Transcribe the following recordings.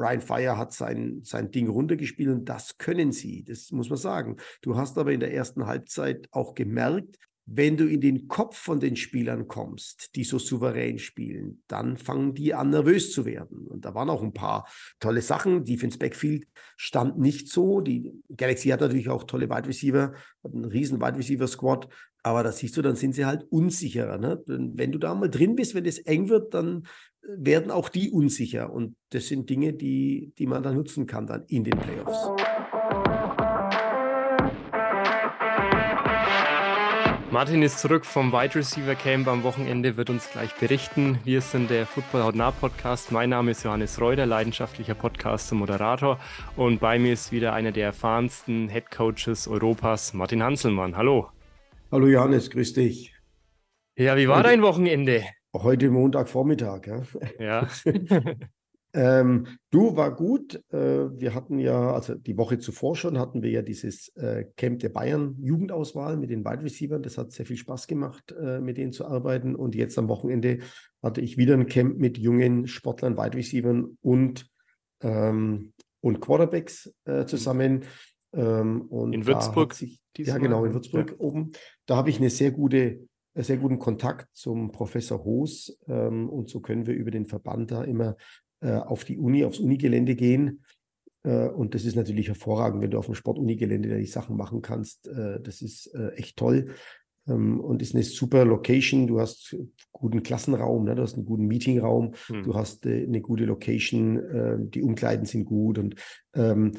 Ryan Fire hat sein, sein Ding runtergespielt und das können sie, das muss man sagen. Du hast aber in der ersten Halbzeit auch gemerkt, wenn du in den Kopf von den Spielern kommst, die so souverän spielen, dann fangen die an, nervös zu werden. Und da waren auch ein paar tolle Sachen. Defense Backfield stand nicht so. Die Galaxy hat natürlich auch tolle Wide Receiver, hat einen riesen Wide Receiver Squad. Aber da siehst du, dann sind sie halt unsicherer. Ne? Wenn du da mal drin bist, wenn es eng wird, dann werden auch die unsicher. Und das sind Dinge, die, die man dann nutzen kann dann in den Playoffs. Martin ist zurück vom Wide Receiver Camp am Wochenende, wird uns gleich berichten. Wir sind der Football Hautnah Podcast. Mein Name ist Johannes Reuter, leidenschaftlicher Podcaster, Moderator. Und bei mir ist wieder einer der erfahrensten Head Coaches Europas, Martin Hanselmann. Hallo. Hallo Johannes, grüß dich. Ja, wie war dein Wochenende? Heute Montagvormittag, ja. Ja. Ähm, du war gut. Äh, wir hatten ja, also die Woche zuvor schon, hatten wir ja dieses äh, Camp der Bayern Jugendauswahl mit den Wide Receivers. Das hat sehr viel Spaß gemacht, äh, mit denen zu arbeiten. Und jetzt am Wochenende hatte ich wieder ein Camp mit jungen Sportlern, Wide Receivers und, ähm, und Quarterbacks äh, zusammen. Ähm, und in Würzburg? Sich, ja, genau, in Würzburg ja. oben. Da habe ich eine sehr gute sehr guten Kontakt zum Professor Hoos ähm, und so können wir über den Verband da immer äh, auf die Uni, aufs Unigelände gehen. Äh, und das ist natürlich hervorragend, wenn du auf dem Sportunigelände da die Sachen machen kannst. Äh, das ist äh, echt toll ähm, und ist eine super Location. Du hast guten Klassenraum, ne? du hast einen guten Meetingraum, hm. du hast äh, eine gute Location, äh, die Umkleiden sind gut und ähm,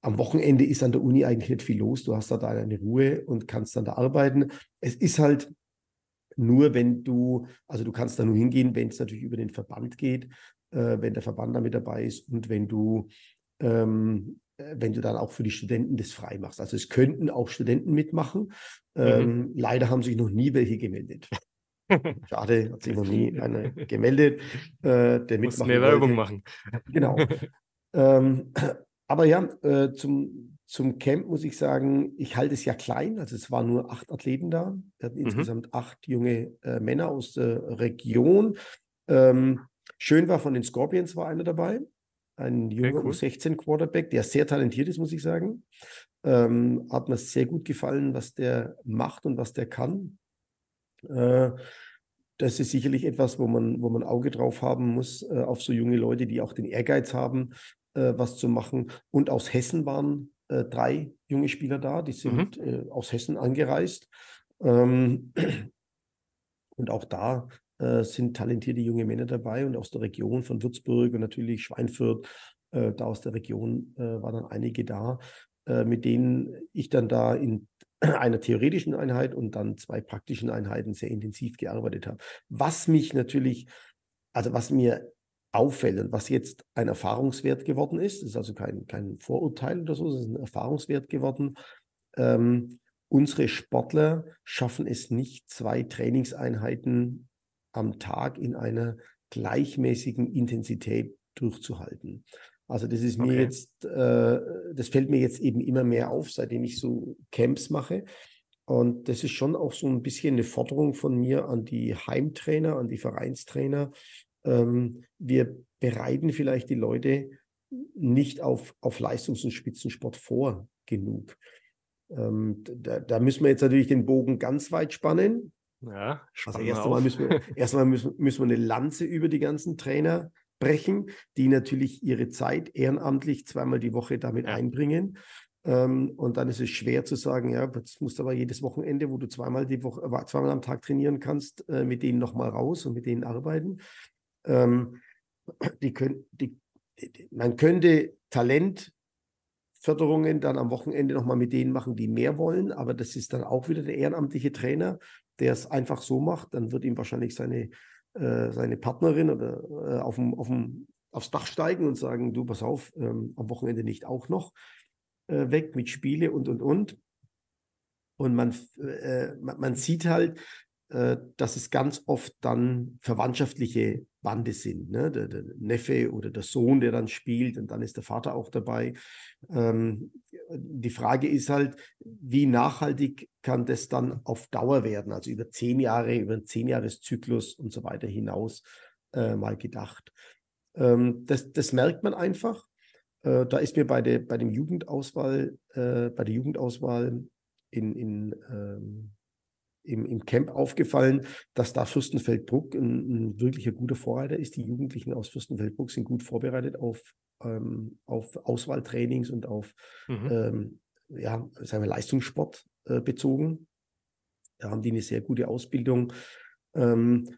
am Wochenende ist an der Uni eigentlich nicht viel los. Du hast da deine Ruhe und kannst dann da arbeiten. Es ist halt nur, wenn du, also du kannst da nur hingehen, wenn es natürlich über den Verband geht äh, wenn der Verband da mit dabei ist und wenn du, ähm, äh, wenn du dann auch für die Studenten das frei machst. Also es könnten auch Studenten mitmachen. Ähm, mhm. Leider haben sich noch nie welche gemeldet. Schade, hat sich noch nie einer gemeldet, äh, der Muss mehr Werbung machen. Genau. ähm, aber ja, äh, zum, zum Camp muss ich sagen, ich halte es ja klein. Also es waren nur acht Athleten da. Wir hatten mhm. insgesamt acht junge äh, Männer aus der Region. Ähm, Schön war von den Scorpions war einer dabei. Ein junger cool. 16 Quarterback, der sehr talentiert ist, muss ich sagen. Ähm, hat mir sehr gut gefallen, was der macht und was der kann. Äh, das ist sicherlich etwas, wo man, wo man Auge drauf haben muss, äh, auf so junge Leute, die auch den Ehrgeiz haben, äh, was zu machen. Und aus Hessen waren äh, drei junge Spieler da, die sind mhm. Äh, aus Hessen angereist. Ähm, und auch da äh, sind talentierte junge Männer dabei und aus der Region von Würzburg und natürlich Schweinfurt, äh, da aus der Region äh, waren dann einige da, äh, mit denen ich dann da in einer theoretischen Einheit und dann zwei praktischen Einheiten sehr intensiv gearbeitet habe. Was mich natürlich, also was mir auffällt was jetzt ein Erfahrungswert geworden ist, ist also kein, kein Vorurteil oder so, es ist ein Erfahrungswert geworden. Ähm, unsere Sportler schaffen es nicht, zwei Trainingseinheiten am Tag in einer gleichmäßigen Intensität durchzuhalten. Also das ist mir okay. jetzt, äh, das fällt mir jetzt eben immer mehr auf, seitdem ich so Camps mache. Und das ist schon auch so ein bisschen eine Forderung von mir an die Heimtrainer, an die Vereinstrainer. Ähm, wir bereiten vielleicht die Leute nicht auf, auf Leistungs- und Spitzensport vor genug. Ähm, da, da müssen wir jetzt natürlich den Bogen ganz weit spannen. Ja, also erst einmal, müssen wir, erst einmal müssen, müssen wir eine Lanze über die ganzen Trainer brechen, die natürlich ihre Zeit ehrenamtlich zweimal die Woche damit ja. einbringen. Ähm, und dann ist es schwer zu sagen, ja, das musst du aber jedes Wochenende, wo du zweimal die Woche, äh, zweimal am Tag trainieren kannst, äh, mit denen nochmal raus und mit denen arbeiten. Ähm, die können, die, die, man könnte Talentförderungen dann am Wochenende nochmal mit denen machen, die mehr wollen, aber das ist dann auch wieder der ehrenamtliche Trainer der es einfach so macht, dann wird ihm wahrscheinlich seine, äh, seine Partnerin oder äh, auf dem, auf dem, aufs Dach steigen und sagen, du, pass auf, ähm, am Wochenende nicht auch noch äh, weg mit Spiele und, und, und. Und man, äh, man, sieht halt, dass es ganz oft dann verwandtschaftliche Bande sind. Ne? Der, der, Neffe oder der Sohn, der dann spielt und dann ist der Vater auch dabei. Ähm, die Frage ist halt, wie nachhaltig kann das dann auf Dauer werden, also über zehn Jahre, über einen Zehnjahreszyklus und so weiter hinaus äh, mal gedacht. Ähm, das, das merkt man einfach. Äh, da ist mir bei der, bei dem Jugendauswahl, äh, bei der Jugendauswahl in, in, ähm, im, im Camp aufgefallen, dass da Fürstenfeldbruck ein, ein, wirklicher guter Vorreiter ist. Die Jugendlichen aus Fürstenfeldbruck sind gut vorbereitet auf, ähm, auf Auswahltrainings und auf mhm. ähm, ja, sagen wir, Leistungssport äh, bezogen. Da haben die eine sehr gute Ausbildung. Ähm,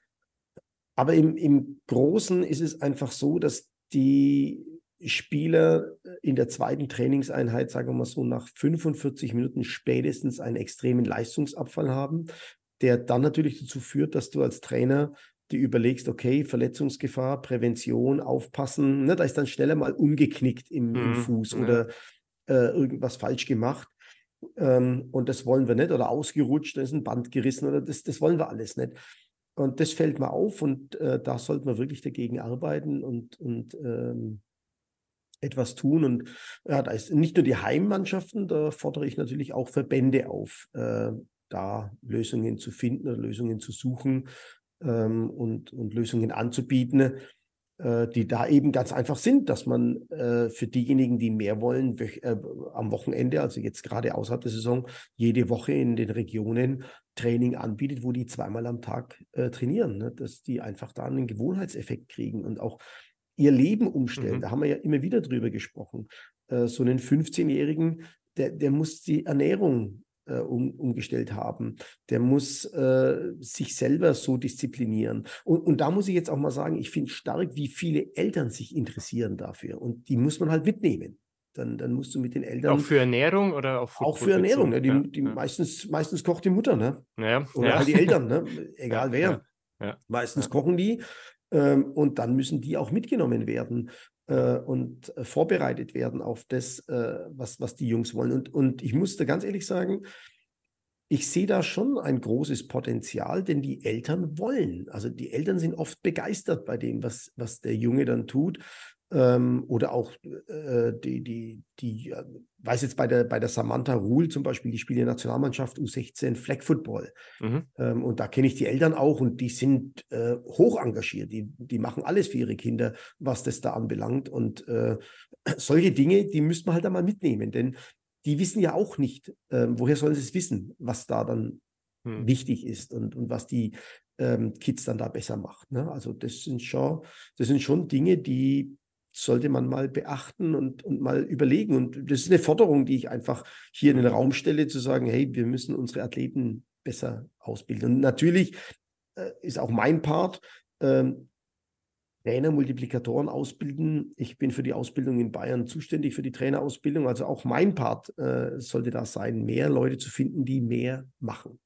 aber im, im Großen ist es einfach so, dass die Spieler in der zweiten Trainingseinheit, sagen wir mal so, nach 45 Minuten spätestens einen extremen Leistungsabfall haben, der dann natürlich dazu führt, dass du als Trainer dir überlegst, okay, Verletzungsgefahr, Prävention, aufpassen, ne, da ist dann schneller mal umgeknickt im, im mhm, Fuß ja. oder äh, irgendwas falsch gemacht. Ähm, und das wollen wir nicht oder ausgerutscht, da ist ein Band gerissen oder das, das wollen wir alles nicht. Und das fällt mir auf und äh, da sollten wir wirklich dagegen arbeiten und, und ähm, etwas tun. Und ja, da ist nicht nur die Heimmannschaften, da fordere ich natürlich auch Verbände auf, äh, da Lösungen zu finden oder Lösungen zu suchen ähm, und, und Lösungen anzubieten, äh, die da eben ganz einfach sind, dass man äh, für diejenigen, die mehr wollen, äh, am Wochenende, also jetzt gerade außerhalb der Saison, jede Woche in den Regionen Training anbietet, wo die zweimal am Tag äh, trainieren, ne? dass die einfach da einen Gewohnheitseffekt kriegen und auch ihr Leben umstellen. Mhm. Da haben wir ja immer wieder drüber gesprochen. Äh, so einen 15-Jährigen, der, der muss die Ernährung äh, um, umgestellt haben. Der muss äh, sich selber so disziplinieren. Und, und da muss ich jetzt auch mal sagen, ich finde stark, wie viele Eltern sich interessieren dafür. Und die muss man halt mitnehmen. Dann, dann musst du mit den Eltern. Auch für Ernährung oder auch für Auch für Ernährung. Ne? Die, ja, die ja. Meistens, meistens kocht die Mutter, ne? Ja, oder halt die Eltern, ne? Egal wer. Meistens kochen die. Ähm, und dann müssen die auch mitgenommen werden äh, und äh, vorbereitet werden auf das, äh, was, was die Jungs wollen. Und, und ich musste ganz ehrlich sagen, ich sehe da schon ein großes Potenzial, denn die Eltern wollen. Also die Eltern sind oft begeistert bei dem, was, was der Junge dann tut ähm, oder auch äh, die, die, die, äh, weiß jetzt bei der, bei der Samantha Ruhl zum Beispiel, die spielt in der Nationalmannschaft U16 Flag Football. Mhm. Ähm, und da kenne ich die Eltern auch und die sind äh, hoch engagiert. Die, die machen alles für ihre Kinder, was das da anbelangt. Und äh, solche Dinge, die müsste man halt einmal mitnehmen, denn die wissen ja auch nicht, ähm, woher sollen sie es wissen, was da dann mhm. wichtig ist und, und was die ähm, Kids dann da besser macht. Ne? Also das sind schon, das sind schon Dinge, die sollte man mal beachten und, und mal überlegen. Und das ist eine Forderung, die ich einfach hier in den Raum stelle, zu sagen, hey, wir müssen unsere Athleten besser ausbilden. Und natürlich äh, ist auch mein Part, ähm, Trainer, Multiplikatoren ausbilden. Ich bin für die Ausbildung in Bayern zuständig, für die Trainerausbildung. Also auch mein Part äh, sollte da sein, mehr Leute zu finden, die mehr machen.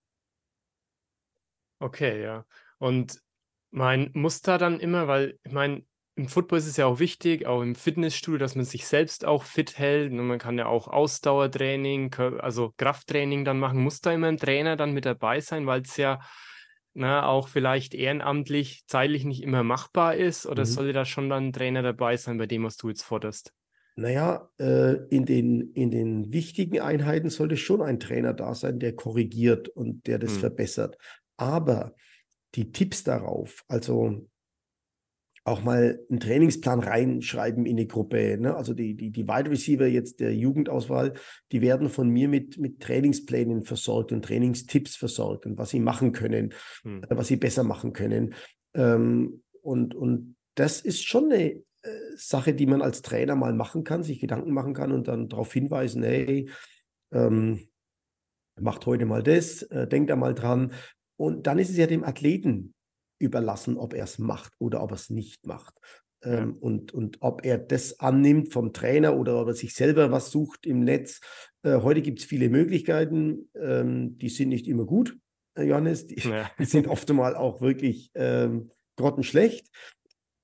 Okay, ja. Und mein Muster dann immer, weil ich meine, im Football ist es ja auch wichtig, auch im Fitnessstudio, dass man sich selbst auch fit hält. Und man kann ja auch Ausdauertraining, also Krafttraining dann machen. Muss da immer ein Trainer dann mit dabei sein, weil es ja na, auch vielleicht ehrenamtlich zeitlich nicht immer machbar ist? Oder mhm. sollte da schon dann ein Trainer dabei sein, bei dem, was du jetzt forderst? Naja, äh, in, den, in den wichtigen Einheiten sollte schon ein Trainer da sein, der korrigiert und der das mhm. verbessert. Aber die Tipps darauf, also auch mal einen Trainingsplan reinschreiben in die Gruppe. Ne? Also die, die, die Wide Receiver jetzt der Jugendauswahl, die werden von mir mit, mit Trainingsplänen versorgt und Trainingstipps versorgt und was sie machen können, hm. Äh, was sie besser machen können. Ähm, und, und das ist schon eine äh, Sache, die man als Trainer mal machen kann, sich Gedanken machen kann und dann darauf hinweisen, hey, ähm, macht heute mal das, äh, denkt da mal dran. Und dann ist es ja dem Athleten überlassen, ob er es macht oder ob er es nicht macht. Ja. Ähm, und, und ob er das annimmt vom Trainer oder ob er sich selber was sucht im Netz. Äh, heute gibt es viele Möglichkeiten, ähm, die sind nicht immer gut, äh, Johannes. Die, ja. die, sind oft einmal auch wirklich ähm, grottenschlecht,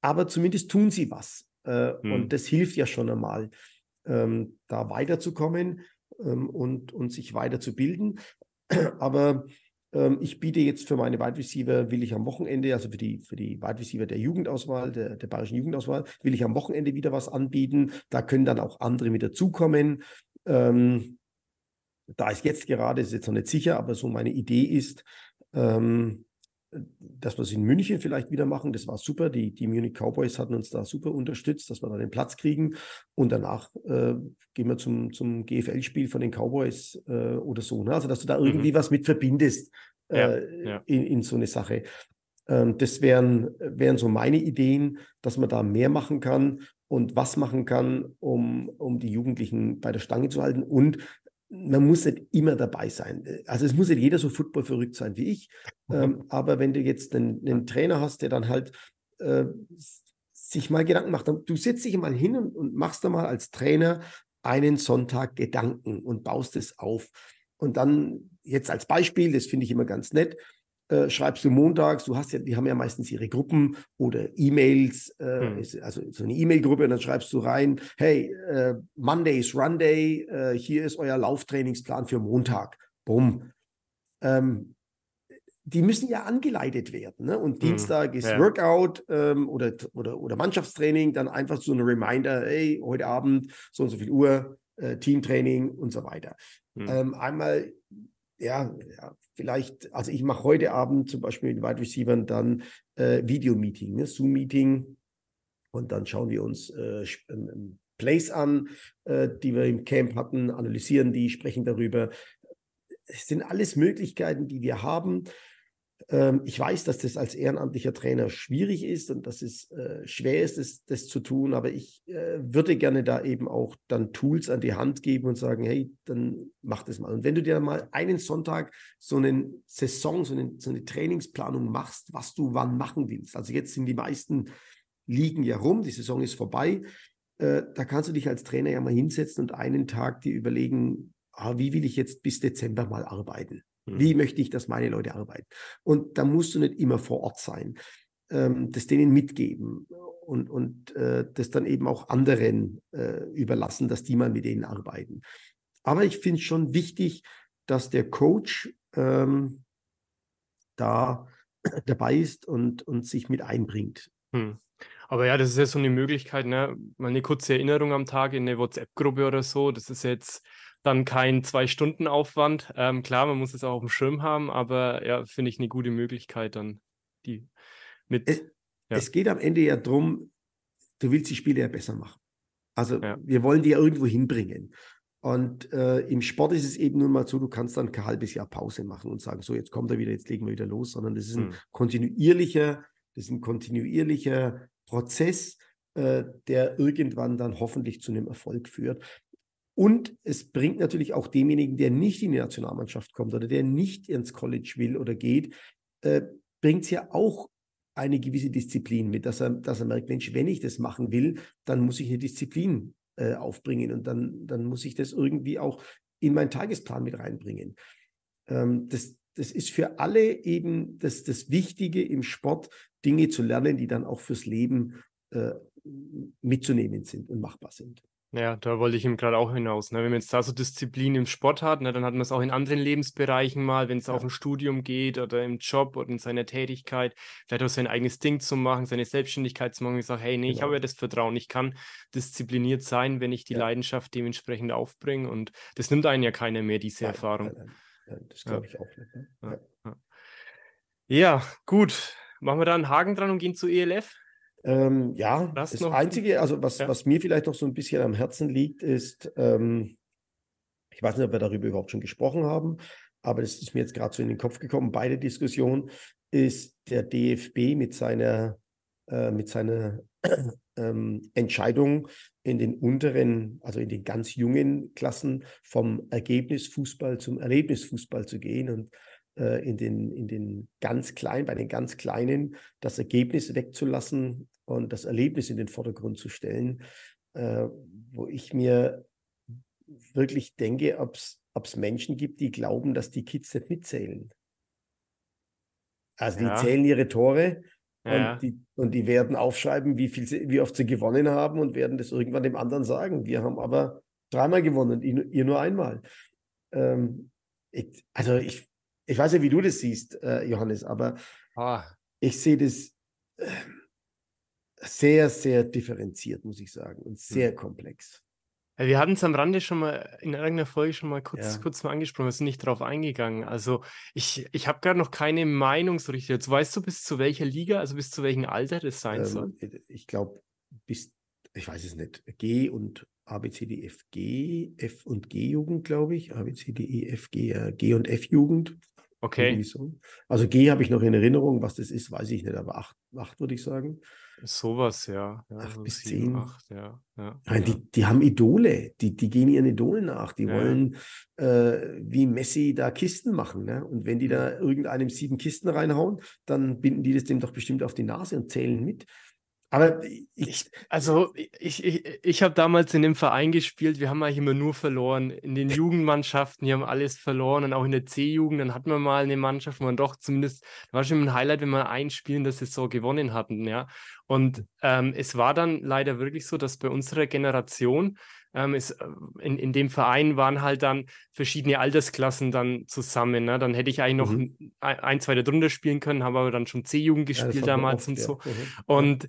aber zumindest tun sie was. Äh, hm. Und das hilft ja schon einmal, ähm, da weiterzukommen ähm, und, und sich weiterzubilden. Aber ähm, ich biete jetzt für meine Wide Receiver, will ich am Wochenende, also für die, für die Wide Receiver der Jugendauswahl, der, der bayerischen Jugendauswahl, will ich am Wochenende wieder was anbieten. Da können dann auch andere mit dazukommen. Ähm, da ist jetzt gerade, ist jetzt noch nicht sicher, aber so meine Idee ist, ähm, dass wir es in München vielleicht wieder machen. Das war super. Die, die Munich Cowboys hatten uns da super unterstützt, dass wir da den Platz kriegen. Und danach äh, gehen wir zum, zum GFL-Spiel von den Cowboys äh, oder so. Ne? Also, dass du da irgendwie mhm. was mit verbindest äh, ja, ja. In, in so eine Sache. Ähm, das wären, wären so meine Ideen, dass man da mehr machen kann und was machen kann, um, um die Jugendlichen bei der Stange zu halten. Und man muss nicht immer dabei sein. Also es muss nicht jeder so Football verrückt sein wie ich. Mhm. Ähm, aber wenn du jetzt einen, einen, Trainer hast, der dann halt äh, sich mal Gedanken macht, du setzt dich mal hin und, und machst da mal als Trainer einen Sonntag Gedanken und baust es auf. Und dann jetzt als Beispiel, das finde ich immer ganz nett, äh, schreibst du montags, du hast ja, die haben ja meistens ihre Gruppen oder E-Mails, äh, hm. also so eine E-Mail-Gruppe und dann schreibst du rein, hey, äh, Monday is Run Day, äh, hier ist euer Lauftrainingsplan für Montag. Bumm. Ähm, die müssen ja angeleitet werden. Ne? Und hm. Dienstag ist ja. Workout ähm, oder, oder, oder Mannschaftstraining, dann einfach so ein Reminder, hey, heute Abend so und so viel Uhr, äh, Teamtraining und so weiter. Hm. Ähm, einmal ja, vielleicht, also ich mache heute Abend zum Beispiel mit Wide Receivern dann äh, Video-Meeting, ne? Zoom-Meeting und dann schauen wir uns äh, Plays an, äh, die wir im Camp hatten, analysieren die, sprechen darüber. Es sind alles Möglichkeiten, die wir haben. Ähm, ich weiß, dass das als ehrenamtlicher Trainer schwierig ist und dass es äh, schwer ist, das, das, zu tun, aber ich äh, würde gerne da eben auch dann Tools an die Hand geben und sagen, hey, dann mach das mal. Und wenn du dir mal einen Sonntag so eine Saison, so eine, so eine Trainingsplanung machst, was du wann machen willst. Also jetzt sind die meisten liegen ja rum, die Saison ist vorbei. Äh, da kannst du dich als Trainer ja mal hinsetzen und einen Tag dir überlegen, ah, wie will ich jetzt bis Dezember mal arbeiten? Wie mhm. möchte ich, dass meine Leute arbeiten? Und da musst du nicht immer vor Ort sein, ähm, das denen mitgeben und, und äh, das dann eben auch anderen äh, überlassen, dass die mal mit denen arbeiten. Aber ich finde es schon wichtig, dass der Coach ähm, da dabei ist und, und sich mit einbringt. Hm. Aber ja, das ist ja so eine Möglichkeit, ne? mal eine kurze Erinnerung am Tag in eine WhatsApp-Gruppe oder so. Das ist jetzt dann kein Zwei-Stunden-Aufwand. Ähm, klar, man muss es auch auf dem Schirm haben, aber ja, finde ich eine gute Möglichkeit dann, die mit. Es, ja. es geht am Ende ja darum, du willst die Spiele ja besser machen. Also ja. wir wollen die ja irgendwo hinbringen. Und äh, im Sport ist es eben nun mal so, du kannst dann kein halbes Jahr Pause machen und sagen, so, jetzt kommt er wieder, jetzt legen wir wieder los, sondern das ist ein hm. kontinuierlicher, das ist ein kontinuierlicher Prozess, äh, der irgendwann dann hoffentlich zu einem Erfolg führt. Und es bringt natürlich auch demjenigen, der nicht in die Nationalmannschaft kommt oder der nicht ins College will oder geht, äh, bringt es ja auch eine gewisse Disziplin mit, dass er, dass er merkt, Mensch, wenn ich das machen will, dann muss ich eine Disziplin äh, aufbringen und dann, dann muss ich das irgendwie auch in meinen Tagesplan mit reinbringen. Ähm, das, das ist für alle eben das, das Wichtige im Sport, Dinge zu lernen, die dann auch fürs Leben äh, mitzunehmen sind und machbar sind. Ja, da wollte ich ihm gerade auch hinaus. Ne? Wenn man jetzt da so Disziplin im Sport hat, ne, dann hat man es auch in anderen Lebensbereichen mal, wenn es ja. auf ein Studium geht oder im Job oder in seiner Tätigkeit, vielleicht auch sein eigenes Ding zu machen, seine Selbstständigkeit zu machen und sagen, hey, nee, genau. ich habe ja das Vertrauen, ich kann diszipliniert sein, wenn ich die ja. Leidenschaft dementsprechend aufbringe und das nimmt einen ja keiner mehr, diese nein, Erfahrung. Nein, nein, das glaube ich auch nicht. Ne? Ja. gut. Machen wir da einen Haken dran und gehen zu ELF? Ähm, ja, das, das Einzige, also was, ja. was mir vielleicht noch so ein bisschen am Herzen liegt, ist, ähm, ich weiß nicht, ob wir darüber überhaupt schon gesprochen haben, aber das ist mir jetzt gerade so in den Kopf gekommen, beide Diskussionen, ist der DFB mit seiner, äh, mit seiner ähm, Entscheidung in den unteren, also in den ganz jungen Klassen vom Ergebnisfußball zum Erlebnisfußball zu gehen und äh, in, den, in den ganz kleinen, bei den ganz Kleinen das Ergebnis wegzulassen und das Erlebnis in den Vordergrund zu stellen, äh, wo ich mir wirklich denke, ob es Menschen gibt, die glauben, dass die Kids nicht mitzählen. Also ja. die zählen ihre Tore ja. und, die, und die werden aufschreiben, wie, viel sie, wie oft sie gewonnen haben und werden das irgendwann dem anderen sagen. Wir haben aber dreimal gewonnen, ihr nur einmal. Ähm, ich, also ich, ich weiß ja, wie du das siehst, äh, Johannes, aber ah. ich sehe das äh, sehr, sehr differenziert, muss ich sagen, und sehr hm. komplex. wir hatten es am Rande schon mal in irgendeiner Folge schon mal kurz, ja. kurz mal angesprochen, wir sind nicht drauf eingegangen. Also ich, ich habe gerade noch keine Meinung so richtig. Jetzt weißt du, bis zu welcher Liga, also bis zu welchem Alter das sein ähm, soll? Ich glaube, bis, ich weiß es nicht, G und A, B, C, D, F, G, F und G-Jugend, glaube ich. A, B, C, D, E, F, G, äh, G und F-Jugend. Okay. So. Also G habe ich noch in Erinnerung, was das ist, weiß ich nicht, aber acht, acht würde ich sagen. Sowas, ja. ja acht so bis sieben, zehn. Acht, ja. Ja, Nein, die, die haben Idole, die, die gehen ihren Idolen nach, die wollen äh, wie Messi da Kisten machen. Ne? Und wenn die da irgendeinem sieben Kisten reinhauen, dann binden die das dem doch bestimmt auf die Nase und zählen mit. Aber ich, also ich, ich, ich habe damals in dem Verein gespielt, wir haben eigentlich immer nur verloren. In den Jugendmannschaften, die haben alles verloren und auch in der C-Jugend, dann hatten wir mal eine Mannschaft, wo man doch zumindest, war schon ein Highlight, wenn wir ein Spiel in der Saison gewonnen hatten, ja. Und ähm, es war dann leider wirklich so, dass bei unserer Generation ähm, ist, äh, in, in dem Verein waren halt dann verschiedene Altersklassen dann zusammen. Ne? Dann hätte ich eigentlich noch mhm. ein, ein, zwei darunter spielen können, habe aber dann schon C-Jugend gespielt ja, damals oft, und so. Ja. Mhm. Und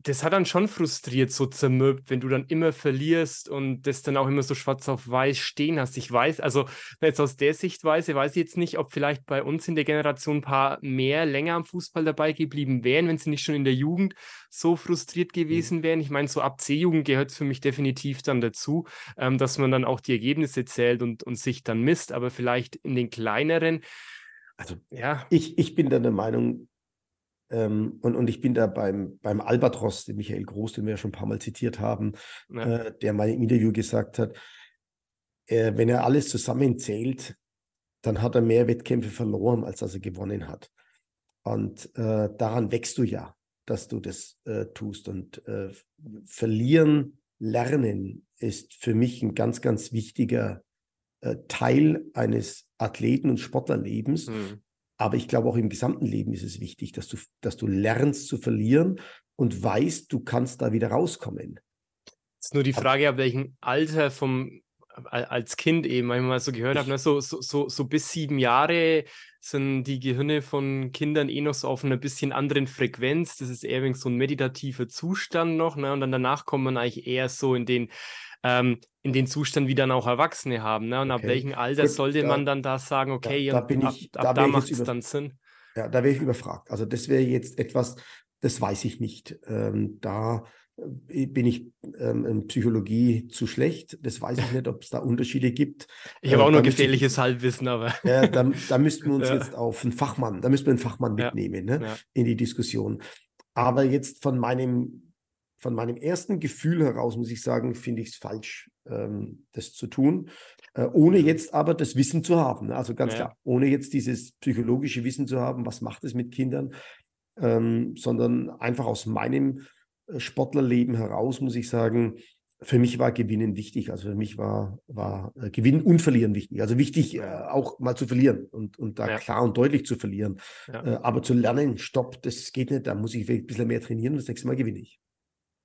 das hat dann schon frustriert, so zermürbt, wenn du dann immer verlierst und das dann auch immer so schwarz auf weiß stehen hast. Ich weiß, also jetzt aus der Sichtweise weiß ich jetzt nicht, ob vielleicht bei uns in der Generation ein paar mehr länger am Fußball dabei geblieben wären, wenn sie nicht schon in der Jugend so frustriert mhm. gewesen wären. Ich meine, so ab C-Jugend gehört es für mich definitiv dann dazu, ähm, dass man dann auch die Ergebnisse zählt und, und sich dann misst, aber vielleicht in den kleineren. Also ja. Ich, ich bin dann der Meinung, ähm, und, und ich bin da beim, beim Albatros, den Michael Groß, den wir ja schon ein paar Mal zitiert haben, ja. äh, der mal im Interview gesagt hat, äh, wenn er alles zusammenzählt, dann hat er mehr Wettkämpfe verloren, als dass er gewonnen hat. Und äh, daran wächst du ja, dass du das äh, tust. Und äh, verlieren, lernen ist für mich ein ganz, ganz wichtiger äh, Teil eines Athleten- und Sportlerlebens. Mhm. Aber ich glaube, auch im gesamten Leben ist es wichtig, dass du, dass du lernst zu verlieren und weißt, du kannst da wieder rauskommen. Es ist nur die Frage, ab welchem Alter vom als Kind eben manchmal so gehört habe, ne? so, so, so, so bis sieben Jahre sind die Gehirne von Kindern eh noch so auf einer bisschen anderen Frequenz. Das ist eher so ein meditativer Zustand noch. Ne? Und dann danach kommt man eigentlich eher so in den ähm, in den Zustand, wie dann auch Erwachsene haben. Ne? Und okay. ab welchem Alter Gut, sollte da, man dann da sagen, okay, da, da bin ab, ich, ab, da, da macht es dann Sinn? Ja, da wäre ich überfragt. Also das wäre jetzt etwas, das weiß ich nicht. Ähm, da äh, bin ich ähm, in Psychologie zu schlecht. Das weiß ich nicht, ob es da Unterschiede gibt. Ich habe äh, auch nur gefährliches ich, Halbwissen, aber. Ja, da, da müssten wir uns ja. jetzt auf einen Fachmann, da müssten wir einen Fachmann mitnehmen ne, ja. in die Diskussion. Aber jetzt von meinem von meinem ersten Gefühl heraus, muss ich sagen, finde ich es falsch, ähm, das zu tun, äh, ohne jetzt aber das Wissen zu haben. Ne? Also ganz ja. klar, ohne jetzt dieses psychologische Wissen zu haben, was macht es mit Kindern, ähm, sondern einfach aus meinem äh, Sportlerleben heraus, muss ich sagen, für mich war Gewinnen wichtig. Also für mich war, war äh, Gewinnen und Verlieren wichtig. Also wichtig, äh, auch mal zu verlieren und, und da ja. klar und deutlich zu verlieren. Ja. Äh, aber zu lernen, stopp, das geht nicht, da muss ich ein bisschen mehr trainieren und das nächste Mal gewinne ich.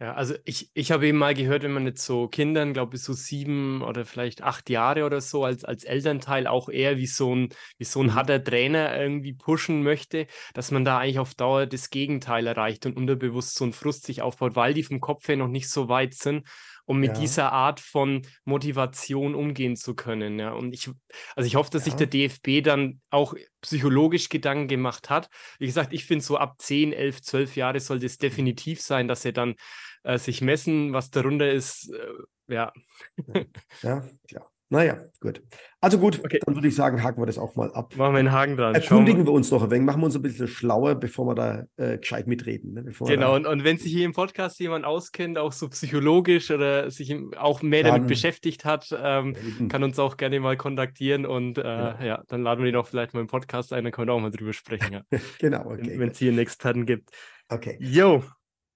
Ja, also ich, ich habe eben mal gehört, wenn man jetzt so Kindern, glaube ich, so sieben oder vielleicht acht Jahre oder so als, als Elternteil auch eher wie so ein, wie so ein mhm. harter Trainer irgendwie pushen möchte, dass man da eigentlich auf Dauer das Gegenteil erreicht und unterbewusst so ein Frust sich aufbaut, weil die vom Kopf her noch nicht so weit sind, um mit ja. dieser Art von Motivation umgehen zu können. Ja. Und ich, also ich hoffe, dass ja. sich der DFB dann auch psychologisch Gedanken gemacht hat. Wie gesagt, ich finde so ab 10, 11, 12 Jahre sollte es definitiv sein, dass er dann äh, sich messen, was darunter ist, äh, ja. Ja, klar. Naja, gut. Also gut, okay. dann würde ich sagen, haken wir das auch mal ab. Machen wir einen Haken dran. Erkundigen wir uns noch ein wenig, machen wir uns ein bisschen schlauer, bevor wir da äh, gescheit mitreden. Ne? genau, und, und wenn sich hier im Podcast jemand auskennt, auch so psychologisch oder sich auch mehr dann, damit beschäftigt hat, ähm, kann uns auch gerne mal kontaktieren und äh, genau. ja, dann laden wir ihn auch vielleicht mal im Podcast ein, dann können wir auch mal drüber sprechen. Ja. genau, okay. Wenn es hier einen Experten gibt. Okay. Jo,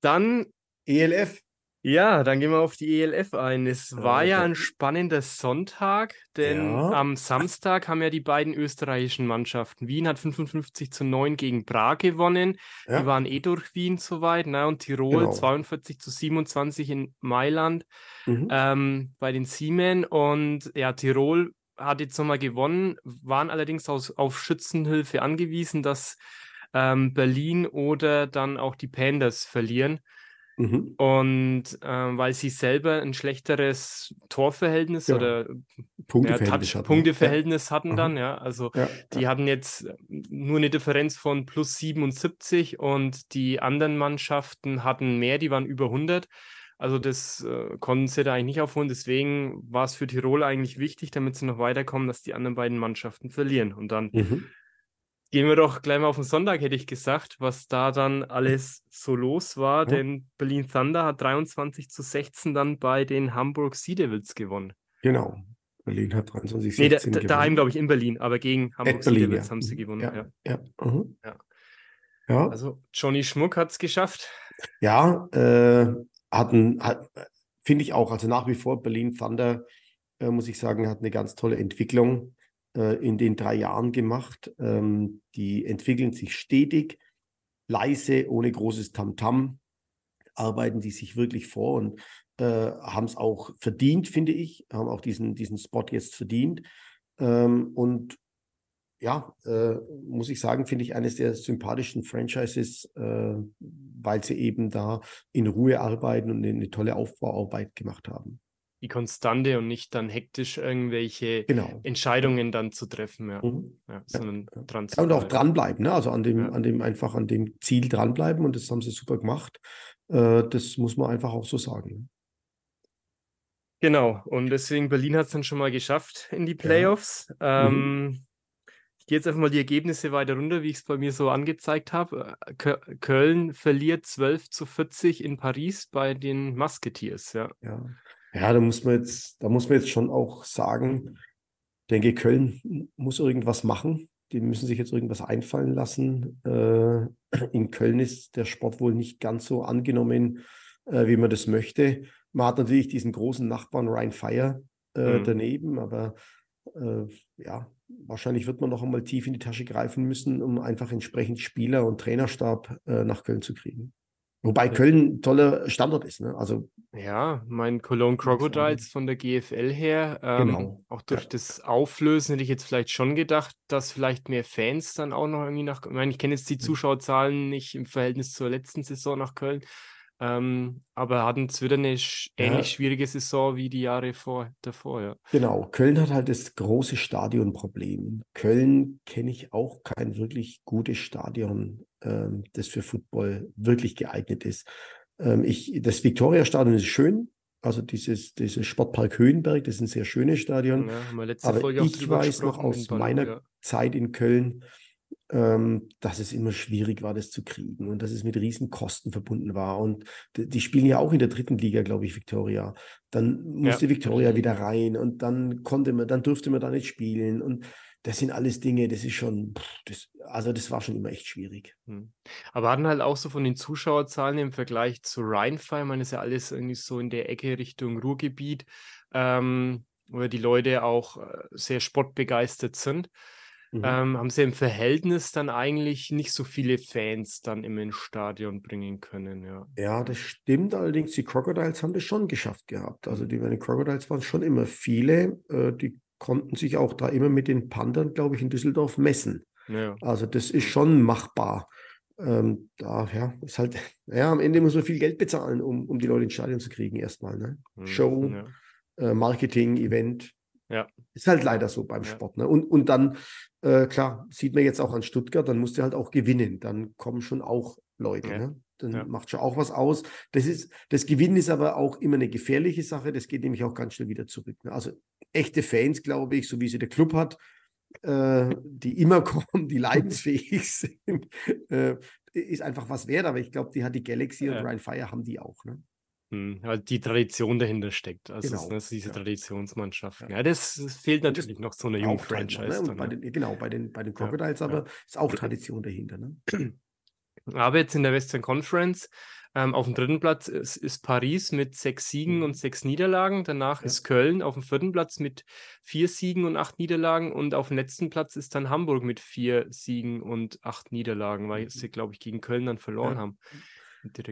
dann ELF. Ja, dann gehen wir auf die ELF ein. Es war okay. ja ein spannender Sonntag, denn ja. am Samstag haben ja die beiden österreichischen Mannschaften. Wien hat 55 zu 9 gegen Prag gewonnen. Ja. Die waren eh durch Wien soweit. Ne? Und Tirol genau. 42 zu 27 in Mailand mhm. ähm, bei den Siemen. Und ja, Tirol hat jetzt nochmal gewonnen, waren allerdings aus, auf Schützenhilfe angewiesen, dass ähm, Berlin oder dann auch die Pandas verlieren. Mhm. Und ähm, weil sie selber ein schlechteres Torverhältnis ja. oder Punkteverhältnis, ja, hatten, Punkteverhältnis ja. hatten dann, ja. Also die hatten jetzt nur eine Differenz von plus 77 und die anderen Mannschaften hatten mehr, die waren über 100. Also das äh, konnten sie da eigentlich nicht aufholen. Deswegen war es für Tirol eigentlich wichtig, damit sie noch weiterkommen, dass die anderen beiden Mannschaften verlieren. Und dann mhm. Gehen wir doch gleich mal auf den Sonntag, hätte ich gesagt, was da dann alles so los war. Ja. Denn Berlin Thunder hat 23 zu 16 dann bei den Hamburg Sea Devils gewonnen. Genau. Berlin hat 23 zu 16 Nee, da, daheim glaube ich in Berlin, aber gegen Hamburg Sea Devils ja. haben sie gewonnen. Ja, ja. ja. Mhm. ja. Also Johnny Schmuck hat es geschafft. Ja, äh, hatten, hat, finde ich auch, also nach wie vor Berlin Thunder, äh, muss ich sagen, hat eine ganz tolle Entwicklung in den drei Jahren gemacht. Ähm, die entwickeln sich stetig, leise, ohne großes Tamtam, -Tam, arbeiten die sich wirklich vor und äh, haben es auch verdient, finde ich, haben auch diesen, diesen Spot jetzt verdient. Ähm, und ja, äh, muss ich sagen, finde ich eines der sympathischen Franchises, äh, weil sie eben da in Ruhe arbeiten und eine, tolle Aufbauarbeit gemacht haben. Die Konstante und nicht dann hektisch irgendwelche genau. Entscheidungen dann zu treffen, ja. Mhm. ja sondern ja. dran zu ja, Und auch dranbleiben, ne? also an dem, an dem einfach an dem Ziel dranbleiben und das haben sie super gemacht. Äh, das muss man einfach auch so sagen. Genau, und deswegen Berlin hat es dann schon mal geschafft in die Playoffs. Ja. Mhm. Ähm, ich gehe jetzt einfach mal die Ergebnisse weiter runter, wie ich es bei mir so angezeigt habe. Köln verliert 12 zu 40 in Paris bei den Musketeers, ja. Ja, ja da muss man jetzt, da muss man jetzt schon auch sagen, denke, Köln muss irgendwas machen. Die müssen sich jetzt irgendwas einfallen lassen. Äh, in Köln ist der Sport wohl nicht ganz so angenommen, äh, wie man das möchte. Man hat natürlich diesen großen Nachbarn Ryan Fire äh, mhm. daneben, aber ja, wahrscheinlich wird man noch einmal tief in die Tasche greifen müssen, um einfach entsprechend Spieler und Trainerstab nach Köln zu kriegen. Wobei Köln ein toller Standort ist. Ne? Also, ja, mein Cologne Crocodiles von der GFL her, ähm, genau. auch durch ja. das Auflösen hätte ich jetzt vielleicht schon gedacht, dass vielleicht mehr Fans dann auch noch irgendwie nach, ich meine, ich kenne jetzt die hm. Zuschauerzahlen nicht im Verhältnis zur letzten Saison nach Köln, ähm, aber hatten es wieder eine sch ja. ähnlich schwierige Saison wie die Jahre vor, davor, ja. Genau, Köln hat halt das große Stadionproblem. Köln kenne ich auch kein wirklich gutes Stadion, ähm, das für Football wirklich geeignet ist. Ähm, ich, das Viktoria-Stadion ist schön, also dieses, dieses Sportpark Höhenberg, das ist ein sehr schönes Stadion. Ja, aber ich weiß noch aus meiner ja. Zeit in Köln, ähm, dass es immer schwierig war, das zu kriegen und dass es mit riesen Kosten verbunden war. Und die spielen ja auch in der dritten Liga, glaube ich, Victoria. Dann musste ja. Victoria wieder rein und dann konnte man, dann durfte man da nicht spielen. Und das sind alles Dinge, das ist schon, das, also das war schon immer echt schwierig. Hm. Aber hatten halt auch so von den Zuschauerzahlen im Vergleich zu Rheinfire, man ist ja alles irgendwie so in der Ecke Richtung Ruhrgebiet, ähm, wo die Leute auch äh, sehr sportbegeistert sind. Mhm. Ähm, haben sie im Verhältnis dann eigentlich nicht so viele Fans dann im Stadion bringen können, ja. Ja, das stimmt. Allerdings, die Crocodiles haben das schon geschafft gehabt. Also die, die Crocodiles waren schon immer viele. Äh, die konnten sich auch da immer mit den Pandern, glaube ich, in Düsseldorf messen. Ja. Also das ist schon machbar. Ähm, da, ja, ist halt, ja, am Ende muss man viel Geld bezahlen, um, um die Leute ins Stadion zu kriegen, erstmal. Ne? Mhm, Show, ja. äh, Marketing, Event. Ja. Ist halt leider so beim ja. Sport. Ne? Und, und dann, äh, klar, sieht man jetzt auch an Stuttgart, dann musst du halt auch gewinnen. Dann kommen schon auch Leute. Ja. Ne? Dann ja. macht schon auch was aus. Das, ist, das Gewinnen ist aber auch immer eine gefährliche Sache. Das geht nämlich auch ganz schnell wieder zurück. Ne? Also echte Fans, glaube ich, so wie sie der Club hat, äh, die immer kommen, die leidensfähig sind, äh, ist einfach was wert. Aber ich glaube, die hat die Galaxy und Ryan Fire haben die auch. Ne? Hm, weil die Tradition dahinter steckt. Also genau. das, diese ja. Traditionsmannschaft. Ja. ja, das, das fehlt natürlich das noch so eine junge Franchise. Ne? Bei den, genau, bei den, bei den Crocodiles, aber ist auch Tradition dahinter. Ne? Aber jetzt in der Western Conference ähm, auf dem dritten Platz ist, ist, Paris mit sechs Siegen mhm. und sechs Niederlagen. Danach ist Köln auf dem vierten Platz mit vier Siegen und acht Niederlagen. Und auf dem letzten Platz ist dann Hamburg mit vier Siegen und acht Niederlagen, weil mhm. sie, glaube ich, gegen Köln dann verloren haben.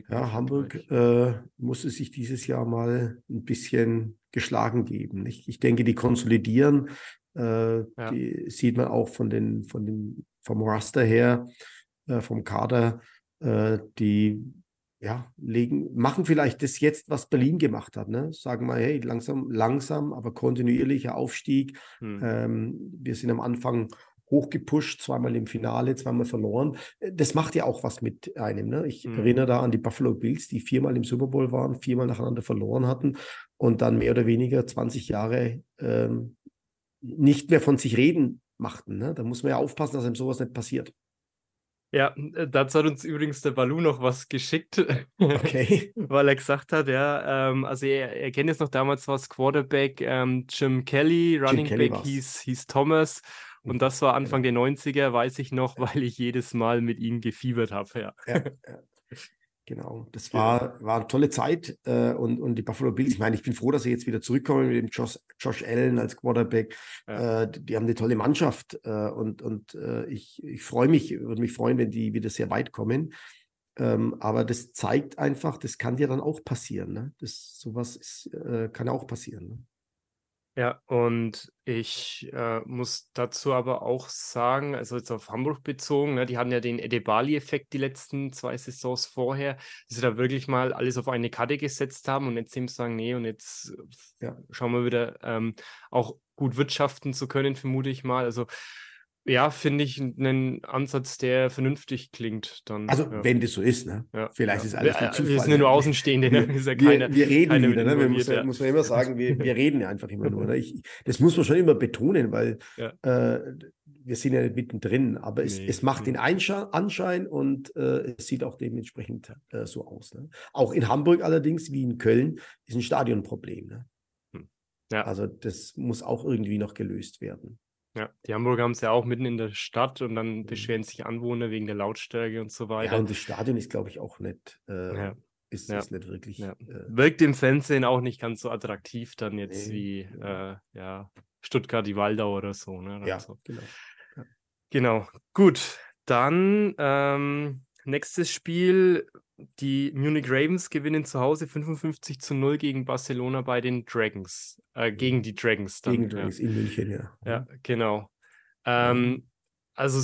Ja, Hamburg äh, muss es sich dieses Jahr mal ein bisschen geschlagen geben. Ich, ich denke, die konsolidieren. Äh, ja. Die sieht man auch von den, von den, vom Raster her, äh, vom Kader. Äh, die ja, legen, machen vielleicht das jetzt, was Berlin gemacht hat. Ne? Sagen mal, hey, langsam, langsam, aber kontinuierlicher Aufstieg. Hm. Ähm, wir sind am Anfang hochgepusht, zweimal im Finale, zweimal verloren. Das macht ja auch was mit einem. Ne? Ich hm. erinnere da an die Buffalo Bills, die viermal im Super Bowl waren, viermal nacheinander verloren hatten und dann mehr oder weniger 20 Jahre ähm, nicht mehr von sich reden machten. Ne? Da muss man ja aufpassen, dass einem sowas nicht passiert. Ja, äh, dazu hat uns übrigens der Balu noch was geschickt, okay. weil er gesagt hat, ja, ähm, also er, er kennt jetzt noch damals was Quarterback ähm, Jim Kelly, Running Jim Back hieß, hieß Thomas und das war Anfang genau. der 90er, weiß ich noch, weil ich jedes Mal mit ihm gefiebert habe. Ja. Ja, ja. Genau, das war, war eine tolle Zeit äh, und, und die Buffalo Bills, ich meine, ich bin froh, dass sie jetzt wieder zurückkommen mit dem Josh, Josh Allen als Quarterback. Ja. Äh, die haben eine tolle Mannschaft äh, und, und äh, ich, ich freue mich, würde mich freuen, wenn die wieder sehr weit kommen. Ähm, aber das zeigt einfach, das kann dir dann auch passieren. Ne? Das, sowas ist, äh, kann auch passieren. Ne? Ja, und ich äh, muss dazu aber auch sagen, also jetzt auf Hamburg bezogen, ne, die hatten ja den Edebali-Effekt die letzten zwei Saisons vorher, dass sie da wirklich mal alles auf eine Karte gesetzt haben und jetzt eben sagen, nee, und jetzt ja. schauen wir wieder ähm, auch gut wirtschaften zu können, vermute ich mal. Also ja, finde ich einen Ansatz, der vernünftig klingt. Dann, also, ja. wenn das so ist, ne? Ja, Vielleicht ja. ist alles nur Zufall. Wir sind ja nur Außenstehende, ne? Wir, ja keine, wir, wir reden keine wieder, ne? Wir muss, ja, muss man immer sagen, wir, wir reden ja einfach immer nur. Ne? Ich, das muss man schon immer betonen, weil äh, wir sind ja nicht mittendrin, aber es, nee. es macht den Einschein, Anschein und äh, es sieht auch dementsprechend äh, so aus. Ne? Auch in Hamburg allerdings, wie in Köln, ist ein Stadionproblem. Ne? Hm. Ja. Also das muss auch irgendwie noch gelöst werden. Ja, die Hamburger haben es ja auch mitten in der Stadt und dann mhm. beschweren sich Anwohner wegen der Lautstärke und so weiter. Ja, und das Stadion ist, glaube ich, auch nicht, äh, ja. ist, ja. ist nicht wirklich. Ja. Äh, Wirkt im Fernsehen auch nicht ganz so attraktiv dann jetzt nee. wie äh, ja, Stuttgart, die Waldau oder so. Ne? Ja, so. genau. Genau, gut. Dann ähm, nächstes Spiel die Munich Ravens gewinnen zu Hause 55 zu 0 gegen Barcelona bei den Dragons. Äh, mhm. gegen die Dragons dann. Gegen Dragons ja. in München, ja. Ja, mhm. genau. Ähm, also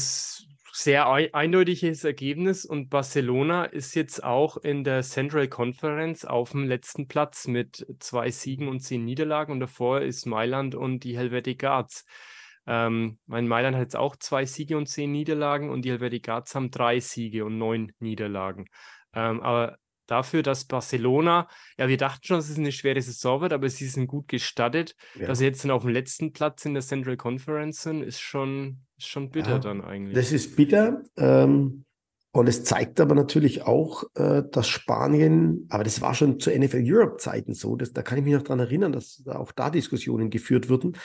sehr eindeutiges Ergebnis und Barcelona ist jetzt auch in der Central Conference auf dem letzten Platz mit zwei Siegen und zehn Niederlagen und davor ist Mailand und die Helveticads. Ähm, mein Mailand hat jetzt auch zwei Siege und zehn Niederlagen und die Helveticads haben drei Siege und neun Niederlagen. Ähm, aber dafür, dass Barcelona, ja, wir dachten schon, dass es eine schwere Saison wird, aber sie sind gut gestattet. Ja. Dass sie jetzt dann auf dem letzten Platz in der Central Conference sind, ist schon, ist schon bitter ja, dann eigentlich. Das ist bitter. Ähm, und es zeigt aber natürlich auch, äh, dass Spanien, aber das war schon zu NFL Europe-Zeiten so, dass, da kann ich mich noch daran erinnern, dass auch da Diskussionen geführt wurden,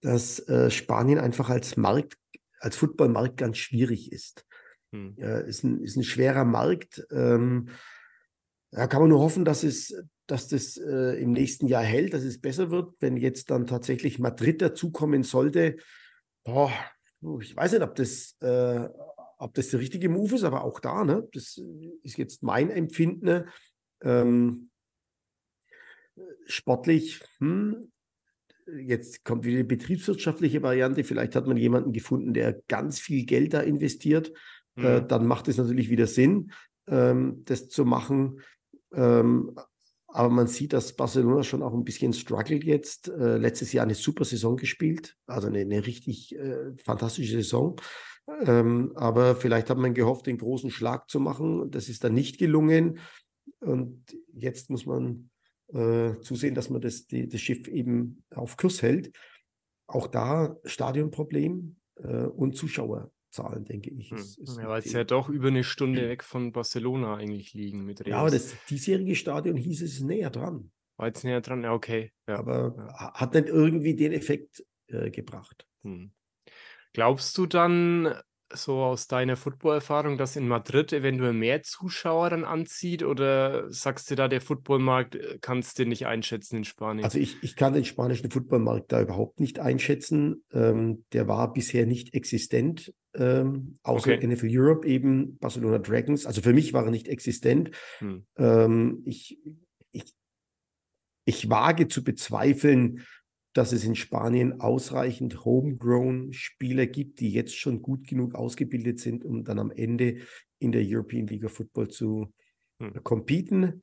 dass äh, Spanien einfach als Markt, als Footballmarkt ganz schwierig ist. Hm. Äh, ist, ein, ist ein schwerer Markt. Ähm, da kann man nur hoffen, dass es, dass das äh, im nächsten Jahr hält, dass es besser wird. Wenn jetzt dann tatsächlich Madrid dazukommen sollte, boah, ich weiß nicht, ob das, äh, ob das der richtige Move ist, aber auch da, ne, das ist jetzt mein Empfinden. Ähm, sportlich, hm, jetzt kommt wieder die betriebswirtschaftliche Variante. Vielleicht hat man jemanden gefunden, der ganz viel Geld da investiert mhm. äh, dann macht es natürlich wieder Sinn, ähm, das zu machen. Ähm, aber man sieht, dass Barcelona schon auch ein bisschen struggelt jetzt. Äh, letztes Jahr eine super Saison gespielt, also eine, eine richtig äh, fantastische Saison. Ähm, aber vielleicht hat man gehofft, den großen Schlag zu machen. Das ist dann nicht gelungen. Und jetzt muss man äh, zusehen, dass man das, die, das Schiff eben auf Kurs hält. Auch da Stadionproblem äh, und Zuschauer. Zahlen, denke ich. Hm. Ist, ist ja, weil es ja doch über eine Stunde weg von Barcelona eigentlich liegen mit Reus. Ja, aber das diesjährige Stadion hieß es näher dran. War jetzt näher dran, ja, okay. Ja. Aber ja. hat nicht irgendwie den Effekt äh, gebracht. Hm. Glaubst du dann, so aus deiner Football-Erfahrung, dass in Madrid eventuell mehr Zuschauer dann anzieht oder sagst du da, der Footballmarkt äh, kannst du nicht einschätzen in Spanien? Also ich, ich kann den spanischen Footballmarkt da überhaupt nicht einschätzen. Ähm, der war bisher nicht existent, ähm, außer okay. NFL Europe eben, Barcelona Dragons. Also für mich war er nicht existent. Hm. Ähm, ich, ich, ich wage zu bezweifeln, dass es in Spanien ausreichend Homegrown-Spieler gibt, die jetzt schon gut genug ausgebildet sind, um dann am Ende in der European League of Football zu, hm. competen.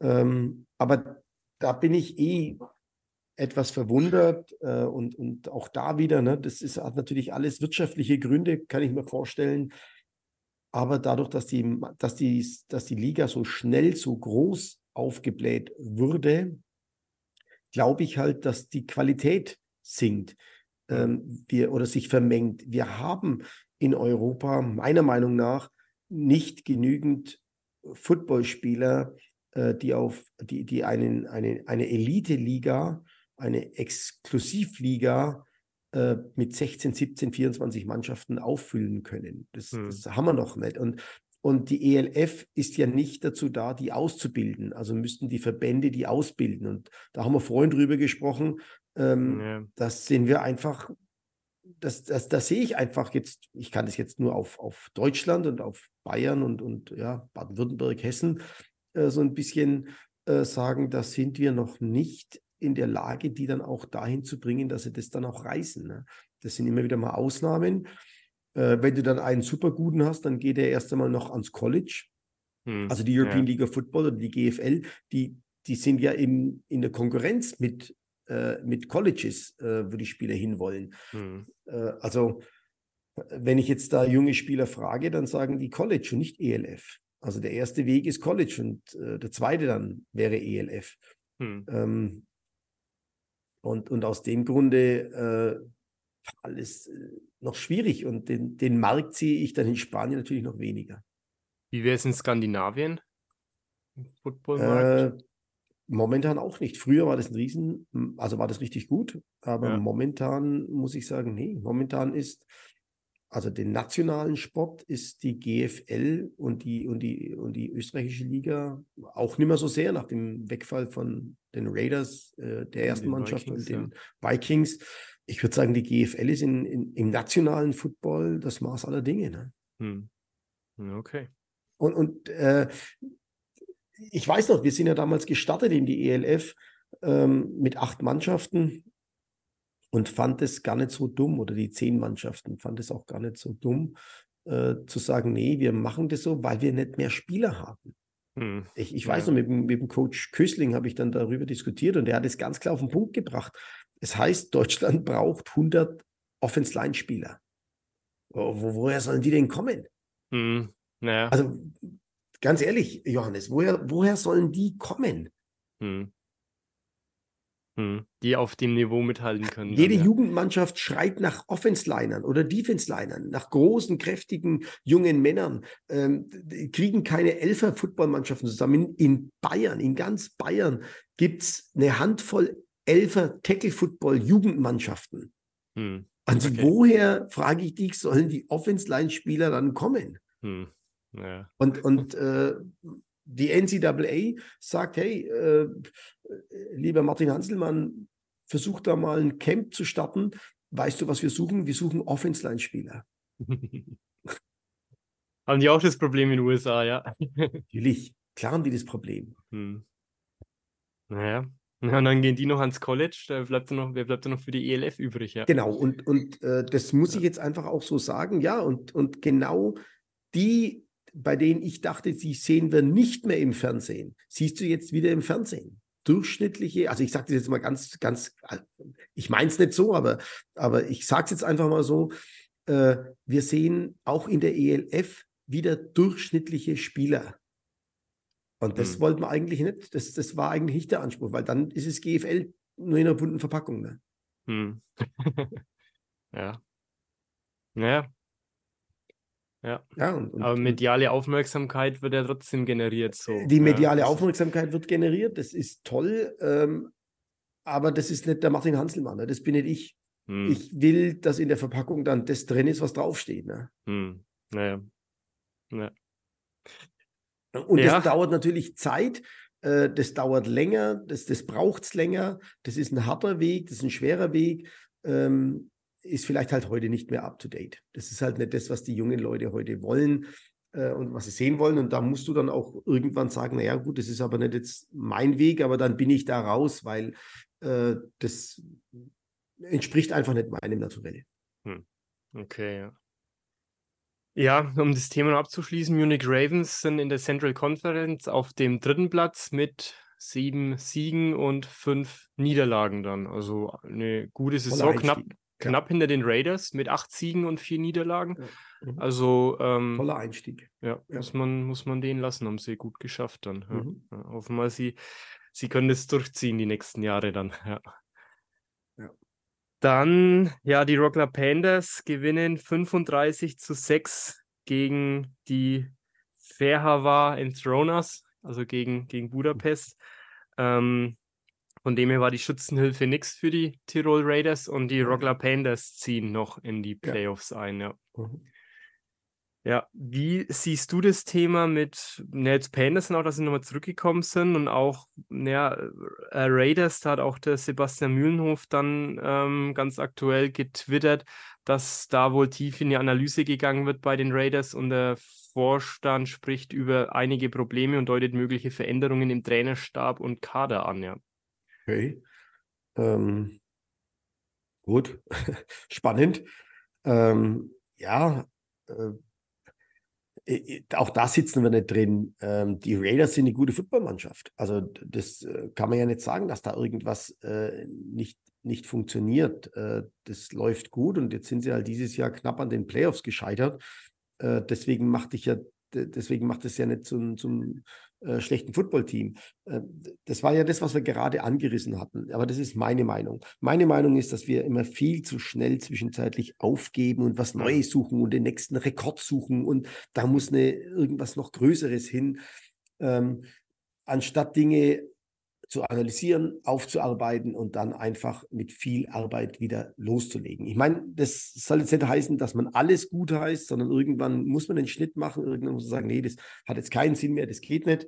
Ähm, aber da bin ich eh etwas verwundert äh, und, und auch da wieder, ne, das ist, hat natürlich alles wirtschaftliche Gründe, kann ich mir vorstellen. Aber dadurch, dass die, dass die, dass die Liga so schnell, so groß aufgebläht wurde, glaube ich halt, dass die Qualität sinkt ähm, wir, oder sich vermengt. Wir haben in Europa meiner Meinung nach nicht genügend Footballspieler, äh, die auf die, die einen, eine, eine Elite-Liga, eine Exklusivliga äh, mit 16, 17, 24 Mannschaften auffüllen können. Das, hm. das haben wir noch nicht. Und, und die ELF ist ja nicht dazu da, die auszubilden. Also müssten die Verbände die ausbilden. Und da haben wir vorhin drüber gesprochen. Ähm, ja. Das sehen wir einfach das, das, das sehe ich einfach jetzt, ich kann das jetzt nur auf, auf Deutschland und auf Bayern und, und ja, Baden-Württemberg, Hessen äh, so ein bisschen äh, sagen, da sind wir noch nicht in der Lage, die dann auch dahin zu bringen, dass sie das dann auch reißen. Ne? Das sind immer wieder mal Ausnahmen. Äh, wenn du dann einen Superguten hast, dann geht er erst einmal noch ans College. Hm, also die European ja. League of Football oder die GFL, die, die sind ja in, in der Konkurrenz mit äh, mit Colleges, äh, wo die Spieler hinwollen. Mhm. Äh, also, wenn ich jetzt da junge Spieler frage, dann sagen die College und nicht ELF. Also der erste Weg ist College und äh, der zweite dann wäre ELF. Mhm. Ähm, und, und aus dem Grunde äh, alles äh, noch schwierig und den, den Markt sehe ich dann in Spanien natürlich noch weniger. Wie wäre es in Skandinavien? Footballmarkt? Äh, Momentan auch nicht. Früher war das ein Riesen, also war das richtig gut, aber ja. momentan muss ich sagen, nee, momentan ist, also den nationalen Sport ist die GFL und die, und die, und die österreichische Liga auch nicht mehr so sehr nach dem Wegfall von den Raiders, äh, der ersten Mannschaft Vikings, und den ja. Vikings. Ich würde sagen, die GFL ist in, in, im nationalen Football das Maß aller Dinge. Ne? Hm. Okay. Und, und äh, ich weiß noch, wir sind ja damals gestartet in die ELF ähm, mit acht Mannschaften und fand es gar nicht so dumm, oder die zehn Mannschaften fand es auch gar nicht so dumm, äh, zu sagen, nee, wir machen das so, weil wir nicht mehr Spieler haben. Hm. Ich, ich, weiß ja. noch, mit, mit, dem Coach Kösling habe ich dann darüber diskutiert und der hat es ganz klar auf den Punkt gebracht. Es heißt, Deutschland braucht 100 Offense-Line-Spieler. Wo, woher sollen die denn kommen? Hm. Naja. Also Ganz ehrlich, Johannes, woher, woher sollen die kommen? Hm. Hm. Die auf dem Niveau mithalten können. Jede dann, ja. Jugendmannschaft schreit nach Offense-Linern oder Defense-Linern, nach großen, kräftigen, jungen Männern. Ähm, kriegen keine Elfer-Footballmannschaften zusammen. In Bayern, in ganz Bayern, gibt es eine Handvoll Elfer-Tackle-Football-Jugendmannschaften. Hm. Also okay. woher, frage ich dich, sollen die Offense-Line-Spieler dann kommen? Hm. Ja. Und, und äh, die NCAA sagt, hey, äh, lieber Martin Hanselmann, versuch da mal ein Camp zu starten. Weißt du, was wir suchen? Wir suchen Offense-Line-Spieler. haben die auch das Problem in den USA, ja? Natürlich, klar haben die das Problem. Hm. Naja, ja, und dann gehen die noch ans College, da bleibt noch, wer bleibt dann noch für die ELF übrig, ja. Genau, und, und äh, das muss ich jetzt einfach auch so sagen, ja, und, und genau die bei denen ich dachte, sie sehen wir nicht mehr im Fernsehen, siehst du jetzt wieder im Fernsehen. Durchschnittliche, also ich sage das jetzt mal ganz, ganz, ich meine es nicht so, aber, aber ich sage es jetzt einfach mal so, äh, wir sehen auch in der ELF wieder durchschnittliche Spieler. Und das hm. wollten wir eigentlich nicht, das, das war eigentlich nicht der Anspruch, weil dann ist es GFL nur in einer bunten Verpackung. Ne? Hm. ja. Naja, ja. ja und, und, Aber mediale Aufmerksamkeit wird ja trotzdem generiert. So. Die mediale ja. Aufmerksamkeit wird generiert, das ist toll. Ähm, aber das ist nicht der Martin Hanselmann, ne? das bin nicht ich. Hm. Ich will, dass in der Verpackung dann das drin ist, was draufsteht. Ne? Hm. Naja. Ja. Und ja. das dauert natürlich Zeit, äh, das dauert länger, das, das braucht es länger, das ist ein harter Weg, das ist ein schwerer Weg. Ähm, ist vielleicht halt heute nicht mehr up to date. Das ist halt nicht das, was die jungen Leute heute wollen äh, und was sie sehen wollen. Und da musst du dann auch irgendwann sagen, naja gut, das ist aber nicht jetzt mein Weg, aber dann bin ich da raus, weil äh, das entspricht einfach nicht meinem Naturell. Hm. Okay, ja. Ja, um das Thema abzuschließen, Munich Ravens sind in der Central Conference auf dem dritten Platz mit sieben Siegen und fünf Niederlagen dann. Also eine gute Saison, knapp, knapp ja. hinter den Raiders mit acht Siegen und vier Niederlagen. Ja. Mhm. Also ähm, toller Einstieg. Ja, ja, Muss, man, muss man den lassen, haben sie gut geschafft dann. Mhm. hoffen wir, sie, sie können das durchziehen die nächsten Jahre dann. Ja. Dann, ja, die Rockler Pandas gewinnen 35 zu 6 gegen die Ferhava Enthroners, also gegen, gegen Budapest. Ähm, von dem her war die Schützenhilfe nichts für die Tirol Raiders und die Rockler Pandas ziehen noch in die Playoffs ja. ein. Ja. Mhm. Ja, wie siehst du das Thema mit Nels Panderson auch, dass sie nochmal zurückgekommen sind und auch ja, äh, Raiders, da hat auch der Sebastian Mühlenhof dann ähm, ganz aktuell getwittert, dass da wohl tief in die Analyse gegangen wird bei den Raiders und der Vorstand spricht über einige Probleme und deutet mögliche Veränderungen im Trainerstab und Kader an, ja. Okay. Ähm, gut, spannend. Ähm, ja, äh, äh, äh, auch da sitzen wir nicht drin. Ähm, die Raiders sind eine gute Footballmannschaft. Also das äh, kann man ja nicht sagen, dass da irgendwas nicht, nicht funktioniert. das läuft gut und jetzt sind sie halt dieses Jahr knapp an den Playoffs gescheitert. deswegen machte ich ja deswegen macht es ja nicht zum, zum äh, schlechten Footballteam. Äh, das war ja das, was wir gerade angerissen hatten. Aber das ist meine Meinung. Meine Meinung ist, dass wir immer viel zu schnell zwischenzeitlich aufgeben und was Neues suchen und den nächsten Rekord suchen und da muss eine, irgendwas noch Größeres hin. Ähm, anstatt Dinge zu analysieren, aufzuarbeiten und dann einfach mit viel Arbeit wieder loszulegen. Ich meine, das soll jetzt nicht heißen, dass man alles gut heißt, sondern irgendwann muss man den Schnitt machen, irgendwann muss man sagen, nee, das hat jetzt keinen Sinn mehr, das geht nicht,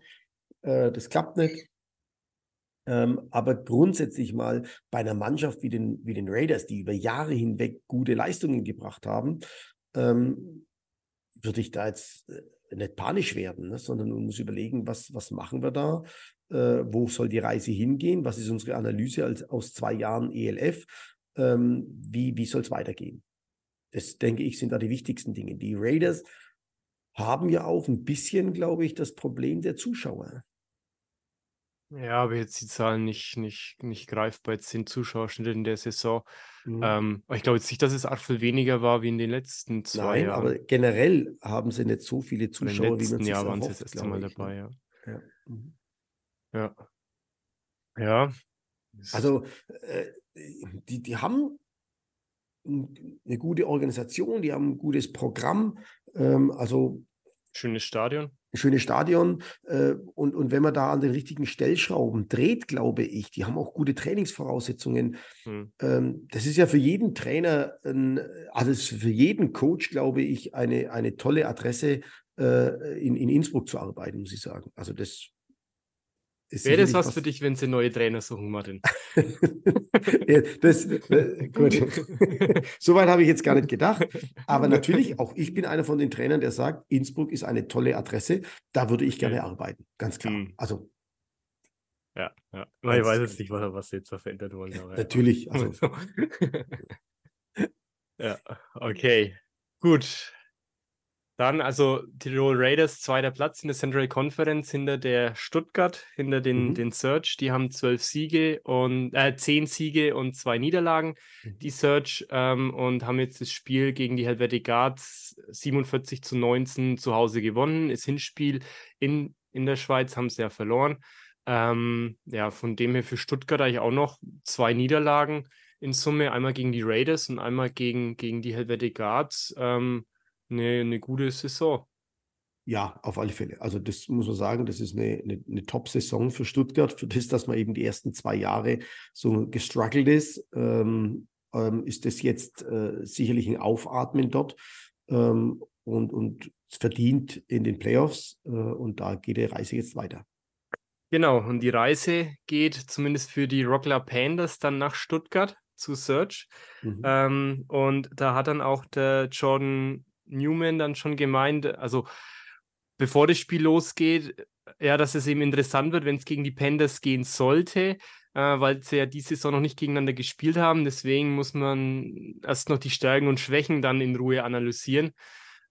äh, das klappt nicht. Ähm, aber grundsätzlich mal bei einer Mannschaft wie den, wie den Raiders, die über Jahre hinweg gute Leistungen gebracht haben, ähm, würde ich da jetzt äh, nicht panisch werden, ne, sondern man muss überlegen, was, was machen wir da? Äh, wo soll die Reise hingehen? Was ist unsere Analyse als, aus zwei Jahren ELF? Ähm, wie wie soll es weitergehen? Das, denke ich, sind da die wichtigsten Dinge. Die Raiders haben ja auch ein bisschen, glaube ich, das Problem der Zuschauer. Ja, aber jetzt die Zahlen nicht, nicht, nicht greifbar. Jetzt sind Zuschauerschnitte in der Saison. Mhm. Ähm, ich glaube jetzt nicht, dass es arg viel weniger war wie in den letzten zwei Nein, Jahren. aber generell haben sie nicht so viele Zuschauer, wie man sich Jahr waren sie das erste Mal ne? dabei, ja. Ja. Mhm. Ja. Ja. Also, äh, die, die haben eine gute Organisation, die haben ein gutes Programm. Ähm, also Schönes Stadion. Schönes Stadion. Äh, und, und wenn man da an den richtigen Stellschrauben dreht, glaube ich, die haben auch gute Trainingsvoraussetzungen. Hm. Ähm, das ist ja für jeden Trainer, also für jeden Coach, glaube ich, eine, eine tolle Adresse, äh, in, in Innsbruck zu arbeiten, muss ich sagen. Also das Wäre das was, für dich, wenn sie neue Trainer suchen, Martin? ja, das, äh, gut. Soweit habe ich jetzt gar nicht gedacht. Aber natürlich, auch ich bin einer von den Trainern, der sagt, Innsbruck ist eine tolle Adresse. Da würde ich gerne okay. arbeiten. Ganz klar. Hm. Also. Ja, ja. ich weiß jetzt nicht, was, was sie jetzt verändert wollen. Aber, natürlich. Also. ja, okay. Gut. Dann also Tirol Raiders, zweiter Platz in der Central Conference hinter der Stuttgart, hinter den, mhm. den Search. Die haben zwölf Siege und äh, zehn Siege und zwei Niederlagen, mhm. die Search, ähm, und haben jetzt das Spiel gegen die Helvetic Guards 47 zu 19 zu Hause gewonnen. Das Hinspiel in, in der Schweiz haben sie ja verloren. Ähm, ja, von dem her für Stuttgart eigentlich auch noch zwei Niederlagen in Summe, einmal gegen die Raiders und einmal gegen, gegen die Helvetic Guards. Ähm, eine, eine gute Saison. Ja, auf alle Fälle. Also das muss man sagen, das ist eine, eine, eine Top-Saison für Stuttgart, für das, dass man eben die ersten zwei Jahre so gestruggelt ist, ähm, ähm, ist das jetzt äh, sicherlich ein Aufatmen dort ähm, und, und verdient in den Playoffs äh, und da geht die Reise jetzt weiter. Genau, und die Reise geht zumindest für die Rockler Pandas dann nach Stuttgart zu Search. Mhm. Ähm, und da hat dann auch der Jordan Newman dann schon gemeint, also bevor das Spiel losgeht, ja, dass es eben interessant wird, wenn es gegen die Pandas gehen sollte, äh, weil sie ja diese Saison noch nicht gegeneinander gespielt haben. Deswegen muss man erst noch die Stärken und Schwächen dann in Ruhe analysieren.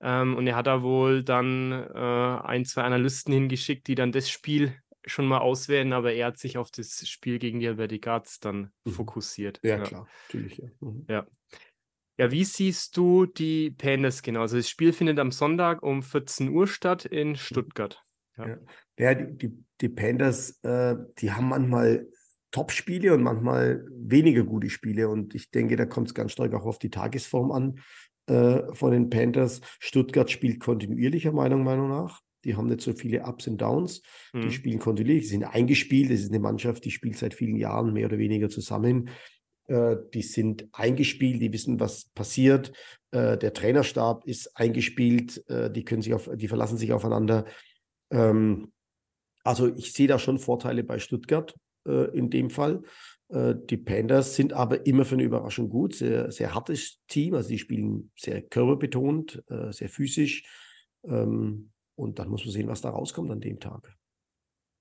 Ähm, und er hat da wohl dann äh, ein, zwei Analysten hingeschickt, die dann das Spiel schon mal auswählen, aber er hat sich auf das Spiel gegen die Alberti Guards dann mhm. fokussiert. Ja, ja, klar, natürlich. Ja. Mhm. ja. Ja, wie siehst du die Pandas genau? Also das Spiel findet am Sonntag um 14 Uhr statt in mhm. Stuttgart. Ja, ja. ja die, die, Pandas, äh, die haben manchmal Top-Spiele und manchmal weniger gute Spiele. Und ich denke, da kommt es ganz stark auch auf die Tagesform an äh, von den Panthers. Stuttgart spielt kontinuierlicher, meiner Meinung nach. Die haben nicht so viele Ups und Downs. Mhm. Die spielen kontinuierlich, die sind eingespielt. Das ist eine Mannschaft, die spielt seit vielen Jahren mehr oder weniger zusammen. Äh, die sind eingespielt, die wissen, was passiert. Äh, der Trainerstab ist eingespielt, äh, die können sich auf, die verlassen sich aufeinander. Ähm, also ich sehe da schon Vorteile bei Stuttgart in dem Fall. die Panthers sind aber immer für eine Überraschung gut, sehr, sehr hartes Team, also die spielen sehr körperbetont, sehr physisch. Ähm, und dann muss man sehen, was da rauskommt an dem Tag.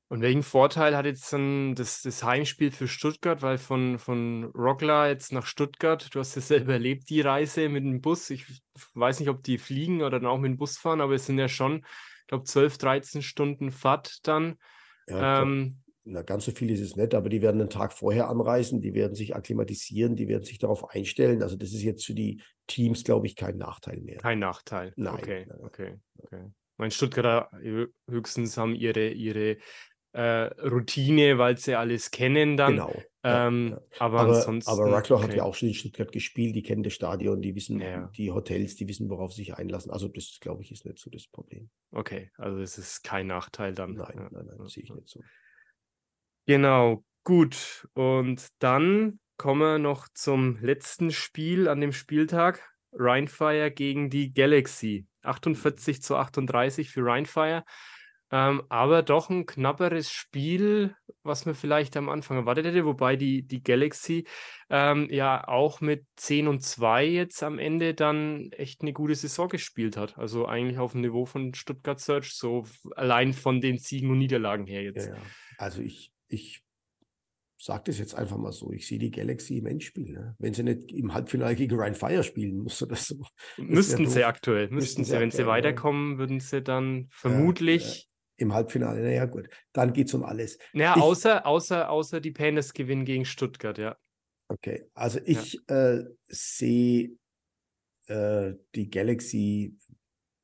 Und welchen Vorteil hat jetzt dann das, das Heimspiel für Stuttgart? Weil von, von Rockler jetzt nach Stuttgart, du hast ja selber erlebt, die Reise mit dem Bus. Ich weiß nicht, ob die fliegen oder dann auch mit dem Bus fahren, aber es sind ja schon, ich glaube, 12, 13 Stunden Fahrt dann. Ja, ähm, na, ganz so viel ist es nicht, aber die werden einen Tag vorher anreisen, die werden sich akklimatisieren, die werden sich darauf einstellen. Also das ist jetzt für die Teams, glaube ich, kein Nachteil mehr. Kein Nachteil. Nein. Okay, nein, okay, okay. Mein Stuttgarter höchstens haben ihre, ihre äh, Routine, weil sie alles kennen dann. Genau. Ähm, ja, Aber, aber, ansonsten. Aber Ruckler okay. hat ja auch schon in Stuttgart gespielt, die kennen das Stadion, die wissen ja. die Hotels, die wissen, worauf sie sich einlassen. Also, das glaube ich, ist nicht so das Problem. Okay, also es ist kein Nachteil dann. Nein, nein, nein, sehe ich nicht so. Genau, gut. Und dann kommen wir noch zum letzten Spiel an dem Spieltag. Rheinfire gegen die Galaxy. 48 zu 38 für Rheinfire. Ähm, aber doch ein knapperes Spiel, was man vielleicht am Anfang erwartet hätte, wobei die, die Galaxy ähm, ja auch mit 10 und 2 jetzt am Ende dann echt eine gute Saison gespielt hat. Also eigentlich auf dem Niveau von Stuttgart Search, so allein von den Siegen und Niederlagen her jetzt. Ja, ja. Also ich, ich sage das jetzt einfach mal so, ich sehe die Galaxy im Endspiel. Ne? Wenn sie nicht im Halbfinale gegen Ryan Fire spielen, musst du das so. Müssten sie aktuell, müssten, sie, wenn sie weiterkommen, würden sie dann vermutlich im Halbfinale. Naja, gut, dann geht es um alles. Ja, außer, außer, außer die Panthers gewinnen gegen Stuttgart, ja. Okay, also ich ja. äh, sehe äh, die Galaxy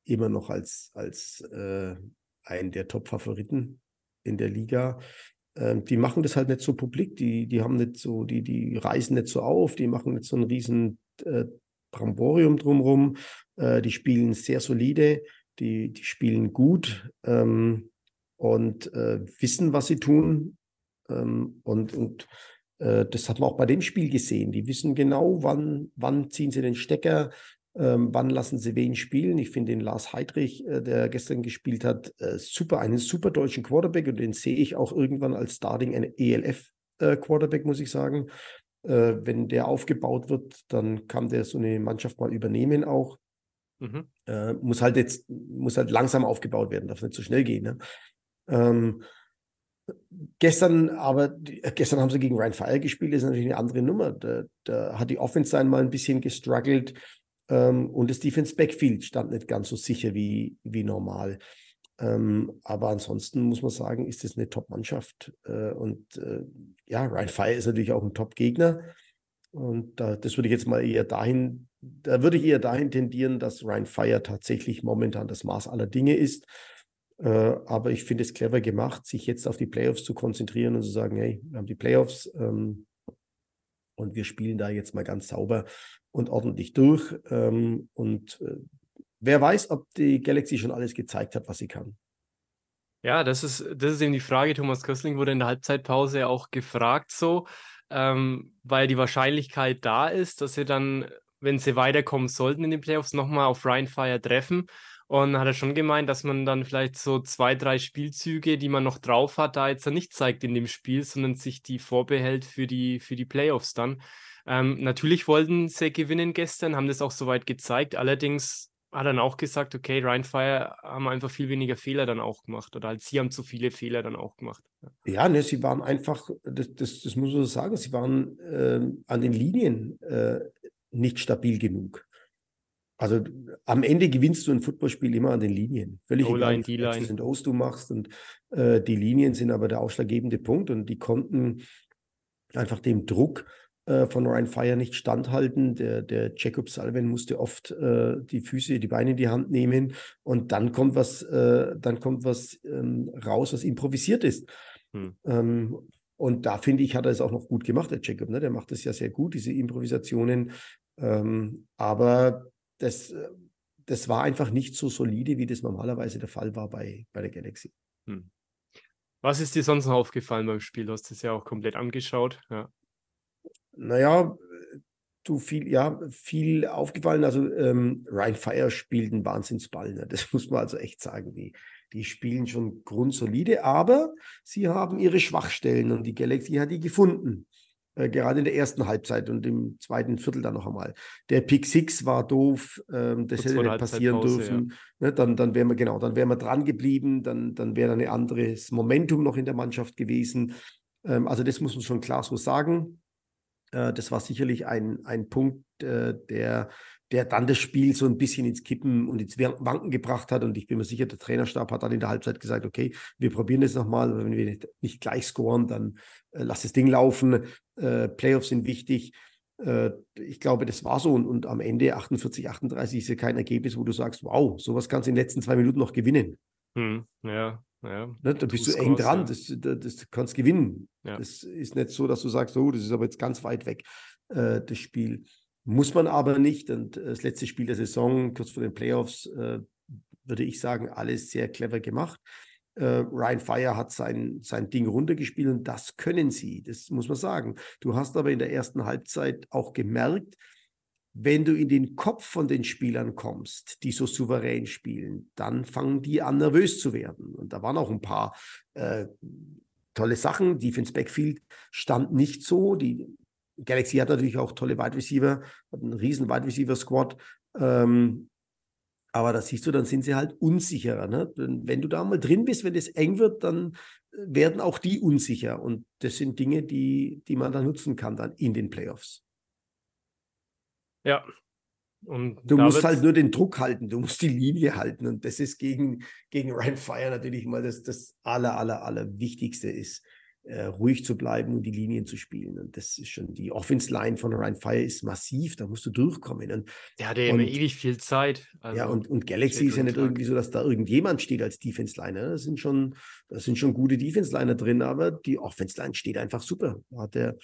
immer noch als, als äh, einen der Top-Favoriten in der Liga. Ähm, die machen das halt nicht so publik, die, die haben nicht so, die, die reisen nicht so auf, die machen nicht so ein riesen äh, Bramborium drumherum, äh, die spielen sehr solide die, die spielen gut ähm, und äh, wissen, was sie tun. Ähm, und und äh, das hat man auch bei dem Spiel gesehen. Die wissen genau, wann, wann ziehen sie den Stecker, ähm, wann lassen sie wen spielen. Ich finde den Lars Heidrich, äh, der gestern gespielt hat, äh, super, einen super deutschen Quarterback und den sehe ich auch irgendwann als Starting ELF äh, Quarterback, muss ich sagen. Äh, wenn der aufgebaut wird, dann kann der so eine Mannschaft mal übernehmen auch. Mhm. Äh, muss halt jetzt, muss halt langsam aufgebaut werden, darf nicht so schnell gehen. Ne? Ähm, gestern aber, äh, gestern haben sie gegen Ryan Fire gespielt, das ist natürlich eine andere Nummer. Da, da hat die Offense einmal ein bisschen gestruggelt ähm, und das Defense Backfield stand nicht ganz so sicher wie, wie normal. Ähm, aber ansonsten muss man sagen, ist das eine Top-Mannschaft. Äh, und äh, ja, Ryan Fire ist natürlich auch ein Top-Gegner. Und da, das würde ich jetzt mal eher dahin da würde ich eher dahin tendieren, dass Ryan Fire tatsächlich momentan das Maß aller Dinge ist. Äh, aber ich finde es clever gemacht, sich jetzt auf die Playoffs zu konzentrieren und zu sagen, hey, wir haben die Playoffs ähm, und wir spielen da jetzt mal ganz sauber und ordentlich durch. Ähm, und äh, wer weiß, ob die Galaxy schon alles gezeigt hat, was sie kann. Ja, das ist, das ist eben die Frage. Thomas Köstling wurde in der Halbzeitpause auch gefragt, so, ähm, weil die Wahrscheinlichkeit da ist, dass sie dann wenn sie weiterkommen sollten in den Playoffs, nochmal auf Ryan Fire treffen. Und hat er schon gemeint, dass man dann vielleicht so zwei, drei Spielzüge, die man noch drauf hat, da jetzt nicht zeigt in dem Spiel, sondern sich die vorbehält für die, für die Playoffs dann. Ähm, natürlich wollten sie gewinnen gestern, haben das auch soweit gezeigt. Allerdings hat er dann auch gesagt, okay, Ryan Fire haben einfach viel weniger Fehler dann auch gemacht oder halt sie haben zu viele Fehler dann auch gemacht. Ja, ne, sie waren einfach, das, das, das muss man so sagen, sie waren äh, an den Linien äh, nicht stabil genug. Also am Ende gewinnst du ein Footballspiel immer an den Linien. Völlig egal, wie viele und O's du machst. Und äh, die Linien sind aber der ausschlaggebende Punkt. Und die konnten einfach dem Druck äh, von Ryan Fire nicht standhalten. Der, der Jacob Salven musste oft äh, die Füße, die Beine in die Hand nehmen. Und dann kommt was, äh, dann kommt was ähm, raus, was improvisiert ist. Hm. Ähm, und da finde ich, hat er es auch noch gut gemacht, der Jacob. Ne? Der macht das ja sehr gut, diese Improvisationen. Ähm, aber das, äh, das war einfach nicht so solide, wie das normalerweise der Fall war bei, bei der Galaxy. Hm. Was ist dir sonst noch aufgefallen beim Spiel? Du hast es ja auch komplett angeschaut. Ja. Naja, du viel, ja, viel aufgefallen. Also ähm, Ryan Fire spielt einen Wahnsinnsball. Ne? Das muss man also echt sagen. Die, die spielen schon grundsolide, aber sie haben ihre Schwachstellen und die Galaxy hat die gefunden. Äh, gerade in der ersten Halbzeit und im zweiten Viertel dann noch einmal. Der Pick Six war doof, ähm, das hätte nicht passieren dürfen. Ja. Ne, dann, dann wären wir, genau, dann wären wir dran geblieben, dann, dann wäre ein anderes Momentum noch in der Mannschaft gewesen. Ähm, also das muss man schon klar so sagen. Äh, das war sicherlich ein, ein Punkt, äh, der der dann das Spiel so ein bisschen ins Kippen und ins Wanken gebracht hat. Und ich bin mir sicher, der Trainerstab hat dann in der Halbzeit gesagt, okay, wir probieren das nochmal. Wenn wir nicht, nicht gleich scoren, dann äh, lass das Ding laufen. Äh, Playoffs sind wichtig. Äh, ich glaube, das war so. Und, und am Ende 48, 38 ist ja kein Ergebnis, wo du sagst, wow, sowas kannst du in den letzten zwei Minuten noch gewinnen. Hm, ja, ja. Ne, da bist du eng dran, ja. das, das, das kannst gewinnen. Ja. Das ist nicht so, dass du sagst, oh, das ist aber jetzt ganz weit weg, äh, das Spiel. Muss man aber nicht. Und äh, das letzte Spiel der Saison, kurz vor den Playoffs, äh, würde ich sagen, alles sehr clever gemacht. Äh, Ryan Fire hat sein, sein Ding runtergespielt und das können sie, das muss man sagen. Du hast aber in der ersten Halbzeit auch gemerkt, wenn du in den Kopf von den Spielern kommst, die so souverän spielen, dann fangen die an, nervös zu werden. Und da waren auch ein paar äh, tolle Sachen. Defense Backfield stand nicht so. Die Galaxy hat natürlich auch tolle Wide Receiver, hat einen riesen Wide Receiver Squad. Ähm, aber da siehst du, dann sind sie halt unsicherer. Ne? Wenn du da mal drin bist, wenn es eng wird, dann äh, werden auch die unsicher. Und das sind Dinge, die, die man dann nutzen kann dann in den Playoffs. Ja. Und du musst halt nur den Druck halten, du musst die Linie halten. Und das ist gegen, gegen Ryan Fire natürlich mal das, das aller, aller, aller Wichtigste ist äh, ruhig zu bleiben und die Linien zu spielen. Und das ist schon, die Offense-Line von Ryan Fire ist massiv, da musst du durchkommen. Und, der hatte ja immer ewig viel Zeit. Also ja, und, und Galaxy ist ja nicht irgendwie so, dass da irgendjemand steht als Defense-Liner. Da sind schon, da sind schon gute Defense-Liner drin, aber die Offense-Line steht einfach super. Da hat der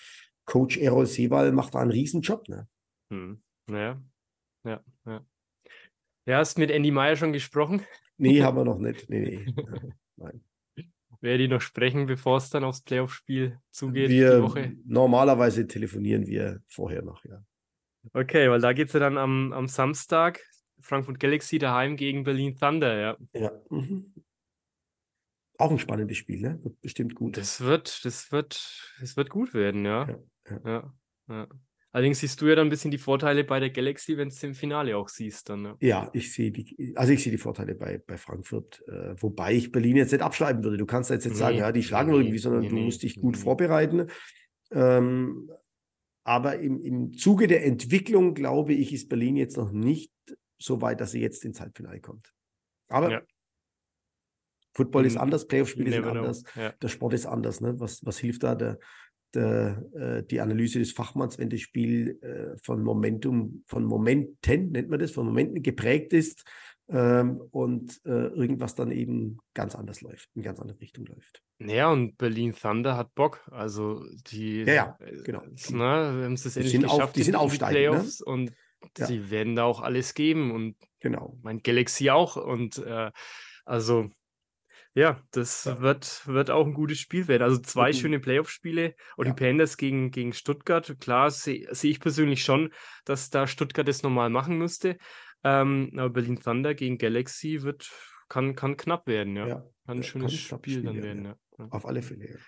Coach Errol Sewal macht da einen riesen Job. Ne? Hm. Ja, ja, ja. Ja, hast mit Andy Meyer schon gesprochen? Nee, haben wir noch nicht. Nee, nee. Nein werde ich noch sprechen, bevor es dann aufs Playoff-Spiel zugeht wir, die Woche? Normalerweise telefonieren wir vorher noch, ja. Okay, weil da geht es ja dann am, am Samstag, Frankfurt Galaxy daheim gegen Berlin Thunder, ja. Ja. Mhm. Auch ein spannendes Spiel, ne? Wird bestimmt gut. Das wird, das wird, das wird gut werden, ja. ja, ja. ja, ja. Allerdings siehst du ja dann ein bisschen die Vorteile bei der Galaxy, wenn du es im Finale auch siehst. Dann, ne? Ja, ich sehe die, also ich sehe die Vorteile bei, bei Frankfurt, äh, wobei ich Berlin jetzt nicht abschreiben würde. Du kannst jetzt nicht nee, sagen, ja, die schlagen nee, irgendwie, sondern nee, du musst dich gut vorbereiten. Ähm, aber im, im Zuge der Entwicklung, glaube ich, ist Berlin jetzt noch nicht so weit, dass sie jetzt ins Halbfinale kommt. Aber ja. Football ist anders, Playoff-Spiele sind anders, ja. der Sport ist anders. Ne? Was, was hilft da der, der, äh, die Analyse des Fachmanns, wenn das Spiel äh, von Momentum, von Momenten, nennt man das, von Momenten geprägt ist ähm, und äh, irgendwas dann eben ganz anders läuft, in ganz andere Richtung läuft. Ja, und Berlin Thunder hat Bock. Also die ja, ja genau. Ne, haben es das endlich geschafft, auf, die sind die ne? Playoffs ne? und ja. sie werden da auch alles geben und genau. mein Galaxy auch und äh, also ja, das ja. Wird, wird auch ein gutes Spiel werden. Also zwei mhm. schöne Playoff-Spiele und ja. die Panthers gegen, gegen Stuttgart. Klar sehe seh ich persönlich schon, dass da Stuttgart das normal machen müsste. Ähm, aber Berlin Thunder gegen Galaxy wird, kann, kann knapp werden, ja. ja. Kann ein schönes kann Spiel dann werden, ja. Auf alle Fälle.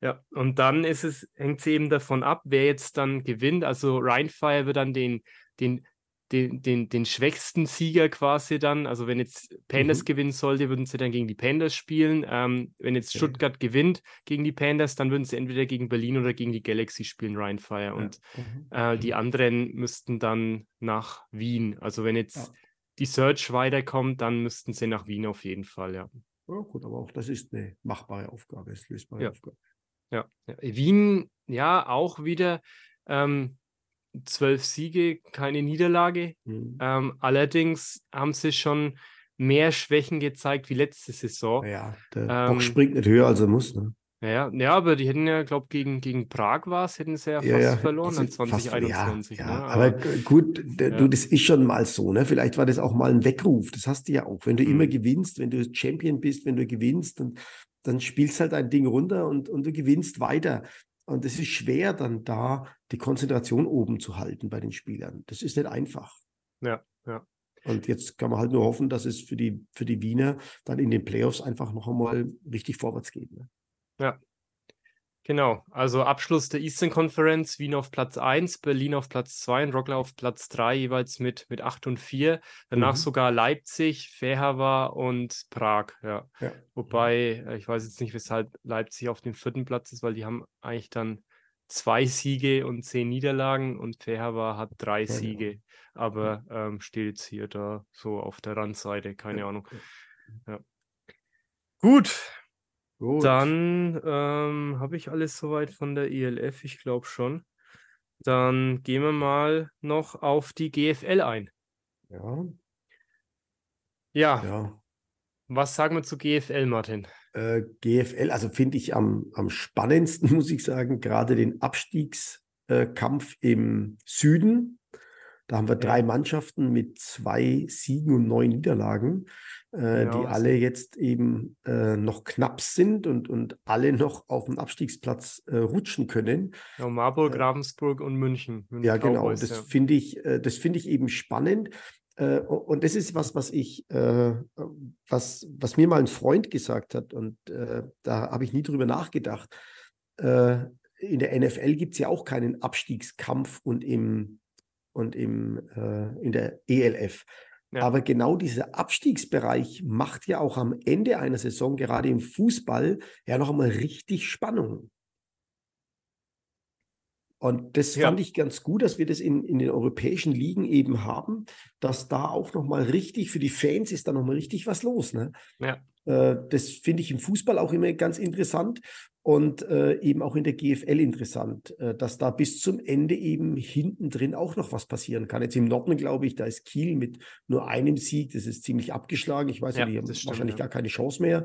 Ja, und dann ist es, hängt es eben davon ab, wer jetzt dann gewinnt. Also Rheinfire wird dann den, den den, den, den schwächsten Sieger quasi dann. Also wenn jetzt Panthers mhm. gewinnen sollte, würden sie dann gegen die Panthers spielen. Ähm, wenn jetzt Stuttgart ja. gewinnt gegen die Panthers, dann würden sie entweder gegen Berlin oder gegen die Galaxy spielen, Ryan Fire. Ja. Und mhm. äh, die anderen müssten dann nach Wien. Also wenn jetzt ja. die Search weiterkommt, dann müssten sie nach Wien auf jeden Fall, ja. Ja, gut, aber auch das ist eine machbare Aufgabe, ist lösbare ja. Aufgabe. Ja. Wien, ja, auch wieder. Ähm, zwölf Siege, keine Niederlage. Mhm. Ähm, allerdings haben sie schon mehr Schwächen gezeigt wie letzte Saison. Ja, der ähm, Bock springt nicht höher, als er muss. Ne? Ja, ja, aber die hätten ja, glaube gegen, gegen Prag war es, hätten sie ja, ja fast ja, verloren in 2021. Ja, ja, ne? aber, aber, gut, du, das ist schon mal so, ne? Vielleicht war das auch mal ein Weckruf. Das hast du ja auch. Wenn du mhm. immer gewinnst, wenn du Champion bist, wenn du gewinnst, dann, dann spielst halt ein Ding runter und, und du gewinnst weiter. Und es ist schwer, dann da die Konzentration oben zu halten bei den Spielern. Das ist nicht einfach. Ja, ja. Und jetzt kann man halt nur hoffen, dass es für die, für die Wiener dann in den Playoffs einfach noch einmal richtig vorwärts geht. Ne? Ja, Genau, also Abschluss der Eastern Conference, Wien auf Platz 1, Berlin auf Platz 2 und Rockler auf Platz 3, jeweils mit, mit 8 und 4. Danach mhm. sogar Leipzig, Fehawa und Prag. Ja. ja. Wobei, äh, ich weiß jetzt nicht, weshalb Leipzig auf dem vierten Platz ist, weil die haben eigentlich dann zwei Siege und zehn Niederlagen und Fehawa hat drei ja, Siege, aber ähm, steht jetzt hier da so auf der Randseite, keine Ahnung. Ja. Gut, Gut. Dann ähm, habe ich alles soweit von der ELF, ich glaube schon. Dann gehen wir mal noch auf die GFL ein. Ja. Ja. ja. Was sagen wir zu GFL, Martin? Äh, GFL, also finde ich am, am spannendsten, muss ich sagen, gerade den Abstiegskampf im Süden. Da haben wir drei Mannschaften mit zwei Siegen und neun Niederlagen äh, die alle jetzt eben äh, noch knapp sind und, und alle noch auf dem Abstiegsplatz äh, rutschen können. Ja, Marburg, äh, Ravensburg und München. München ja, genau. Cowboys, das ja. finde ich, äh, das finde ich eben spannend. Äh, und das ist was, was ich, was, was mir mal ein Freund gesagt hat, und da habe ich nie drüber nachgedacht. in der NFL gibt es ja auch keinen Abstiegskampf und im und im, in der ELF. Ja. Aber genau dieser Abstiegsbereich macht ja auch am Ende einer Saison, gerade im Fußball, ja noch einmal richtig Spannung. Und das ja. fand ich ganz gut, dass wir das in, in den europäischen Ligen eben haben, dass da auch nochmal richtig, für die Fans ist da nochmal richtig was los. Ne? Ja. Äh, das finde ich im Fußball auch immer ganz interessant und äh, eben auch in der GFL interessant, äh, dass da bis zum Ende eben hinten drin auch noch was passieren kann. Jetzt im Norden, glaube ich, da ist Kiel mit nur einem Sieg, das ist ziemlich abgeschlagen. Ich weiß ja, die haben stimmt, wahrscheinlich ja. gar keine Chance mehr.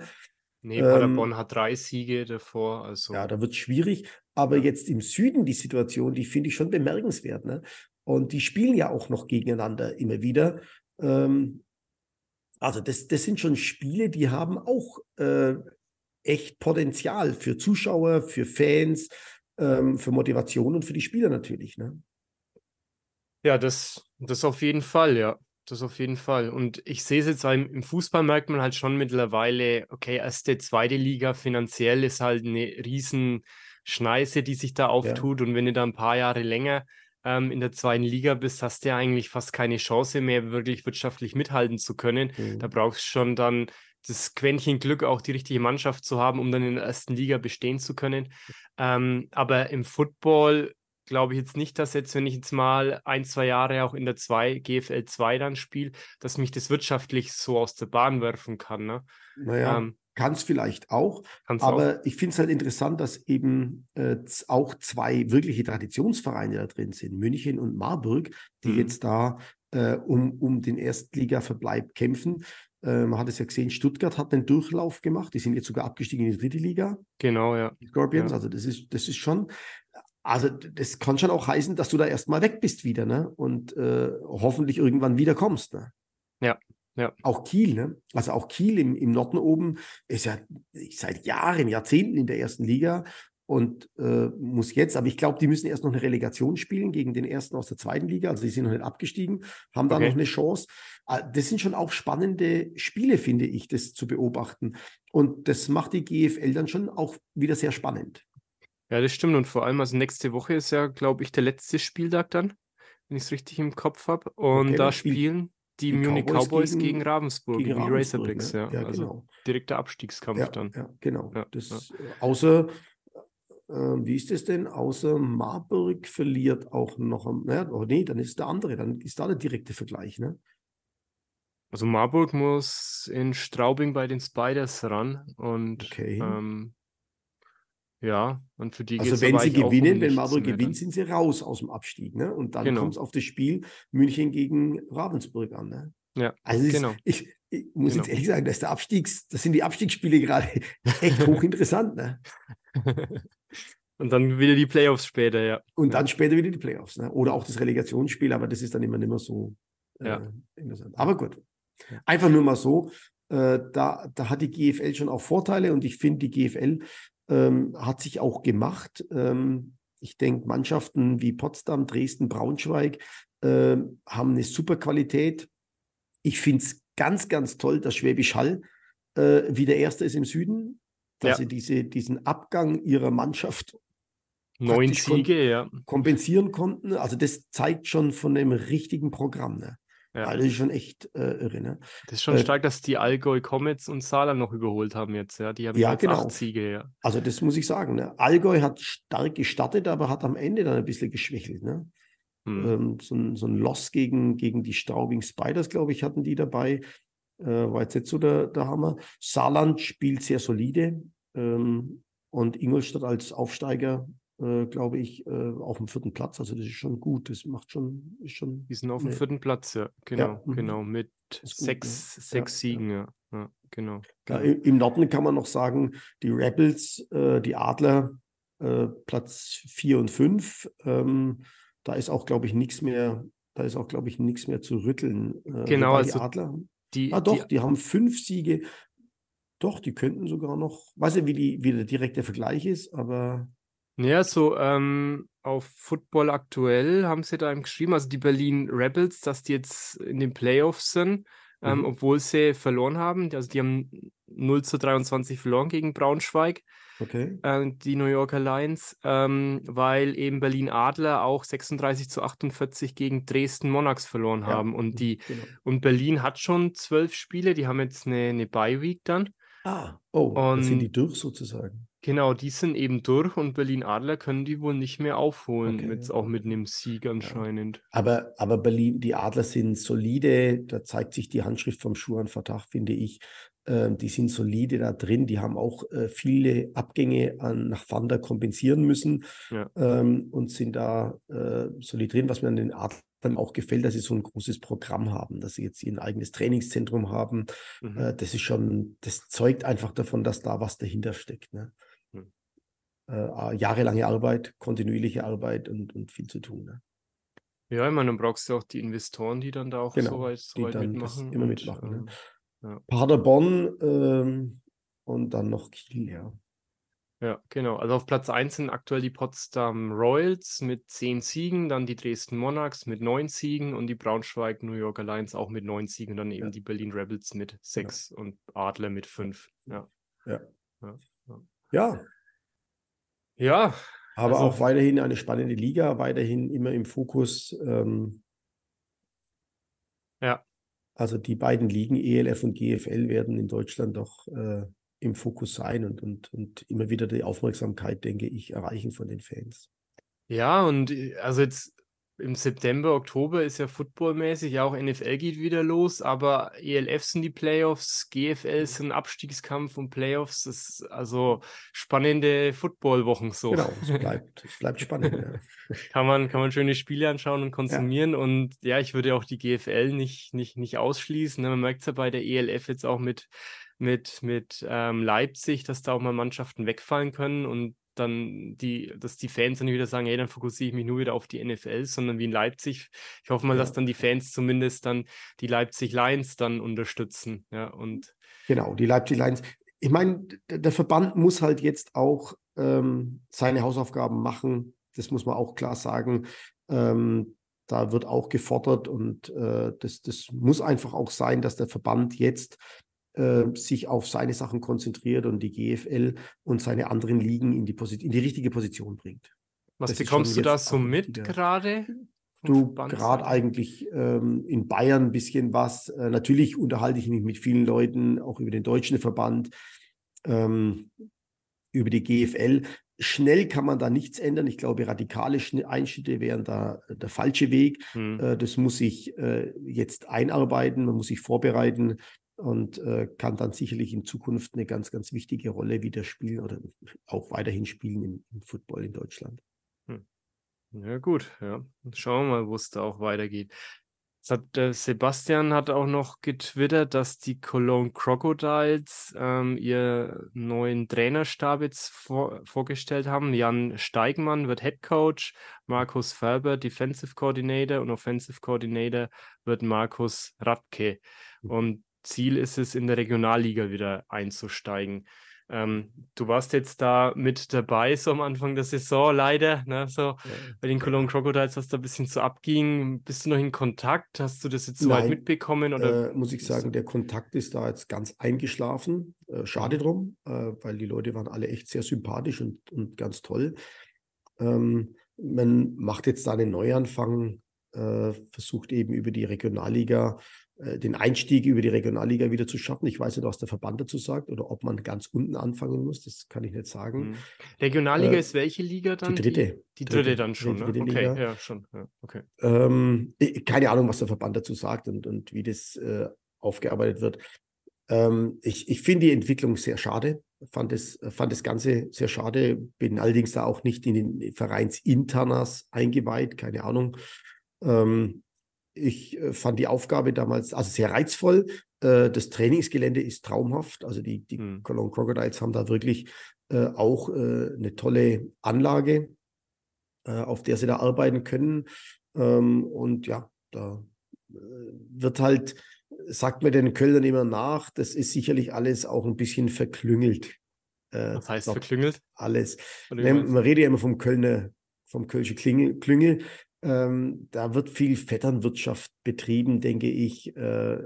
Nee, Paderborn ähm, hat drei Siege davor. Also. Ja, da wird es schwierig. Aber ja. jetzt im Süden die Situation, die finde ich schon bemerkenswert. Ne? Und die spielen ja auch noch gegeneinander immer wieder. Ähm, also das, das sind schon Spiele, die haben auch äh, echt Potenzial für Zuschauer, für Fans, ähm, für Motivation und für die Spieler natürlich. Ne? Ja, das, das auf jeden Fall, ja. Das auf jeden Fall. Und ich sehe es jetzt, im Fußball merkt man halt schon mittlerweile, okay, erste, zweite Liga finanziell ist halt eine riesen Schneise, die sich da auftut. Ja. Und wenn du da ein paar Jahre länger ähm, in der zweiten Liga bist, hast du ja eigentlich fast keine Chance mehr, wirklich wirtschaftlich mithalten zu können. Mhm. Da brauchst du schon dann das Quäntchen Glück, auch die richtige Mannschaft zu haben, um dann in der ersten Liga bestehen zu können. Ähm, aber im Football glaube ich jetzt nicht, dass jetzt, wenn ich jetzt mal ein, zwei Jahre auch in der 2, GFL 2 dann spiele, dass mich das wirtschaftlich so aus der Bahn werfen kann. Ne? Naja, ähm, kann es vielleicht auch. aber auch. ich finde es halt interessant, dass eben äh, auch zwei wirkliche Traditionsvereine da drin sind, München und Marburg, die mhm. jetzt da äh, um, um den Erstliga-Verbleib kämpfen. Äh, man hat es ja gesehen, Stuttgart hat einen Durchlauf gemacht. Die sind jetzt sogar abgestiegen in die dritte Liga. Genau, ja. Die Scorpions. Ja. Also das ist, das ist schon, also das kann schon auch heißen, dass du da erstmal weg bist wieder, ne? Und äh, hoffentlich irgendwann wieder kommst. Ne? Ja, ja. Auch Kiel, ne? Also auch Kiel im, im Norden oben ist ja seit Jahren, Jahrzehnten in der ersten Liga und äh, muss jetzt, aber ich glaube, die müssen erst noch eine Relegation spielen gegen den ersten aus der zweiten Liga. Also die sind noch nicht abgestiegen, haben da okay. noch eine Chance. Ah, das sind schon auch spannende Spiele, finde ich, das zu beobachten. Und das macht die GFL dann schon auch wieder sehr spannend. Ja, das stimmt. Und vor allem, also nächste Woche ist ja, glaube ich, der letzte Spieltag dann wenn ich es richtig im Kopf habe. Und okay, da spielen die, die Munich Cowboys, Cowboys gegen, gegen, Ravensburg, gegen, die Razorbacks, ne? ja. ja. also genau. direkter Abstiegskampf ja, dann. Ja, genau. Das, Außer, wie ist es denn? Außer Marburg verliert auch noch, naja, oh nee, dann ist der andere, dann ist da der direkte Vergleich, ne? Also Marburg muss in Straubing bei den Spiders ran und okay. ähm, ja, und für die Also wenn sie gewinnen, wenn Marburg gewinnt, sind sie raus aus dem Abstieg. Ne? Und dann genau. kommt es auf das Spiel München gegen Ravensburg an. Ne? Ja, also genau. Ist, ich, ich, muss genau. jetzt ehrlich sagen, dass der Abstiegs, das sind die Abstiegsspiele gerade echt hochinteressant. Ne? und dann wieder die Playoffs später, ja. Und dann später wieder die Playoffs. Ne? Oder auch das Relegationsspiel, aber das ist dann immer nicht mehr so äh, ja. interessant. Aber gut. Einfach nur mal so. Äh, da, da hat die GFL schon auch Vorteile und ich finde, die GFL ähm, hat sich auch gemacht. Ähm, ich denke, Mannschaften wie Potsdam, Dresden, Braunschweig äh, haben eine super Qualität. Ich finde es ganz, ganz toll, dass Schwäbisch Hall äh, wieder Erster ist im Süden, dass ja. sie diese, diesen Abgang ihrer Mannschaft neun Siege ja. kompensieren konnten. Also das zeigt schon von einem richtigen Programm. Ne? Ja. Also das ist schon echt äh, irre. Ne? Das ist schon äh, stark, dass die Allgäu Comets und Saarland noch überholt haben jetzt. Ja, die haben ja, jetzt genau. acht Siege. Ja. Also das muss ich sagen. Ne? Allgäu hat stark gestartet, aber hat am Ende dann ein bisschen geschwächelt. Ne? Hm. Ähm, so, ein, so ein Loss gegen, gegen die Straubing Spiders, glaube ich, hatten die dabei. Äh, war jetzt nicht so der, der Hammer. Saarland spielt sehr solide. Ähm, und Ingolstadt als Aufsteiger äh, glaube ich, äh, auf dem vierten Platz. Also das ist schon gut. Das macht schon, ist schon. Die sind auf dem vierten Platz, ja. Genau, ja. Genau. Mit sechs, gut, sechs ja. Siegen, ja. ja. genau. genau. Im Norden kann man noch sagen, die Rebels, äh, die Adler, äh, Platz vier und fünf. Ähm, da ist auch, glaube ich, nichts mehr, da ist auch, glaube ich, nichts mehr zu rütteln. Äh, genau, also die Adler. Die, ah, doch, die, die haben fünf Siege. Doch, die könnten sogar noch, weiß nicht, wie, die, wie der direkte Vergleich ist, aber ja, so ähm, auf Football aktuell haben sie da geschrieben, also die Berlin Rebels, dass die jetzt in den Playoffs sind, ähm, mhm. obwohl sie verloren haben. Also die haben 0 zu 23 verloren gegen Braunschweig, okay. äh, die New Yorker Lions, ähm, weil eben Berlin Adler auch 36 zu 48 gegen Dresden Monarchs verloren ja. haben. Und, die, genau. und Berlin hat schon zwölf Spiele, die haben jetzt eine, eine Bye-Week dann. Ah, oh, und, sind die durch sozusagen. Genau, die sind eben durch und Berlin Adler können die wohl nicht mehr aufholen, okay. mit, auch mit einem Sieg anscheinend. Ja. Aber, aber Berlin, die Adler sind solide, da zeigt sich die Handschrift vom Schuhan Vertag, finde ich. Ähm, die sind solide da drin, die haben auch äh, viele Abgänge an, nach Wander kompensieren müssen ja. ähm, und sind da äh, solid drin, was mir an den Adlern auch gefällt, dass sie so ein großes Programm haben, dass sie jetzt ihr eigenes Trainingszentrum haben. Mhm. Äh, das ist schon, das zeugt einfach davon, dass da was dahinter steckt. Ne? Äh, jahrelange Arbeit, kontinuierliche Arbeit und, und viel zu tun. Ne? Ja, ich meine, dann brauchst du auch die Investoren, die dann da auch genau, so weit, so weit mitmachen. Immer und, mitmachen. Ne? Ähm, ne? ja. Paderborn ähm, und dann noch Kiel, ja. Ja, genau. Also auf Platz 1 sind aktuell die Potsdam Royals mit 10 Siegen, dann die Dresden Monarchs mit 9 Siegen und die Braunschweig New York Alliance auch mit 9 Siegen und dann eben ja. die Berlin Rebels mit 6 ja. und Adler mit 5. Ja. Ja. ja. Ja. Aber also, auch weiterhin eine spannende Liga, weiterhin immer im Fokus. Ähm, ja. Also die beiden Ligen, ELF und GFL, werden in Deutschland doch äh, im Fokus sein und, und, und immer wieder die Aufmerksamkeit, denke ich, erreichen von den Fans. Ja, und äh, also jetzt im September, Oktober ist ja footballmäßig, ja auch NFL geht wieder los, aber ELF sind die Playoffs, GFL sind Abstiegskampf und Playoffs, das ist also spannende Footballwochen so. Genau, es bleibt, es bleibt spannend. ja. kann, man, kann man schöne Spiele anschauen und konsumieren ja. und ja, ich würde auch die GFL nicht, nicht, nicht ausschließen. Ne? Man merkt es ja bei der ELF jetzt auch mit, mit, mit ähm, Leipzig, dass da auch mal Mannschaften wegfallen können und dann die, dass die Fans dann wieder sagen, hey, dann fokussiere ich mich nur wieder auf die NFL, sondern wie in Leipzig. Ich hoffe mal, ja. dass dann die Fans zumindest dann die Leipzig Lions dann unterstützen. Ja, und genau, die Leipzig Lions. Ich meine, der Verband muss halt jetzt auch ähm, seine Hausaufgaben machen. Das muss man auch klar sagen. Ähm, da wird auch gefordert und äh, das, das muss einfach auch sein, dass der Verband jetzt äh, sich auf seine Sachen konzentriert und die GFL und seine anderen Ligen in die, in die richtige Position bringt. Was das bekommst du da so mit gerade? Du gerade eigentlich ähm, in Bayern ein bisschen was. Äh, natürlich unterhalte ich mich mit vielen Leuten, auch über den deutschen Verband, ähm, über die GFL. Schnell kann man da nichts ändern. Ich glaube, radikale Einschnitte wären da der falsche Weg. Hm. Äh, das muss sich äh, jetzt einarbeiten, man muss sich vorbereiten und äh, kann dann sicherlich in Zukunft eine ganz, ganz wichtige Rolle wieder spielen oder auch weiterhin spielen im, im Football in Deutschland. Hm. Ja, gut, ja. Schauen wir mal, wo es da auch weitergeht. Hat, äh, Sebastian hat auch noch getwittert, dass die Cologne Crocodiles ähm, ihr neuen Trainerstab jetzt vor, vorgestellt haben. Jan Steigmann wird Head Coach, Markus Ferber Defensive Coordinator und Offensive Coordinator wird Markus Radke. Mhm. Und Ziel ist es, in der Regionalliga wieder einzusteigen. Ähm, du warst jetzt da mit dabei, so am Anfang der Saison, leider, ne, so ja. bei den Cologne Crocodiles, was da ein bisschen so abging. Bist du noch in Kontakt? Hast du das jetzt soweit mitbekommen? Oder äh, muss ich sagen, der Kontakt ist da jetzt ganz eingeschlafen. Äh, schade drum, äh, weil die Leute waren alle echt sehr sympathisch und, und ganz toll. Ähm, man macht jetzt da einen Neuanfang, äh, versucht eben über die Regionalliga den Einstieg über die Regionalliga wieder zu schaffen. Ich weiß nicht, was der Verband dazu sagt oder ob man ganz unten anfangen muss. Das kann ich nicht sagen. Mhm. Regionalliga äh, ist welche Liga dann? Die dritte. Die, die dritte, dritte, dann schon. Die dritte ne? okay, Liga. ja, schon. Ja, okay. Ähm, keine Ahnung, was der Verband dazu sagt und, und wie das äh, aufgearbeitet wird. Ähm, ich ich finde die Entwicklung sehr schade. Fand das, fand das Ganze sehr schade. Bin allerdings da auch nicht in den Vereinsinternas eingeweiht. Keine Ahnung. Ähm, ich äh, fand die Aufgabe damals also sehr reizvoll. Äh, das Trainingsgelände ist traumhaft. Also die, die hm. Cologne Crocodiles haben da wirklich äh, auch eine tolle Anlage, auf der sie da arbeiten können. Ähm, und ja, da wird halt, sagt mir den Kölnern immer nach, das ist sicherlich alles auch ein bisschen verklüngelt. Was heißt verklüngelt? Alles. Man redet ja immer vom Kölner, vom Kölsche Klüngel. Ähm, da wird viel Vetternwirtschaft betrieben, denke ich, äh,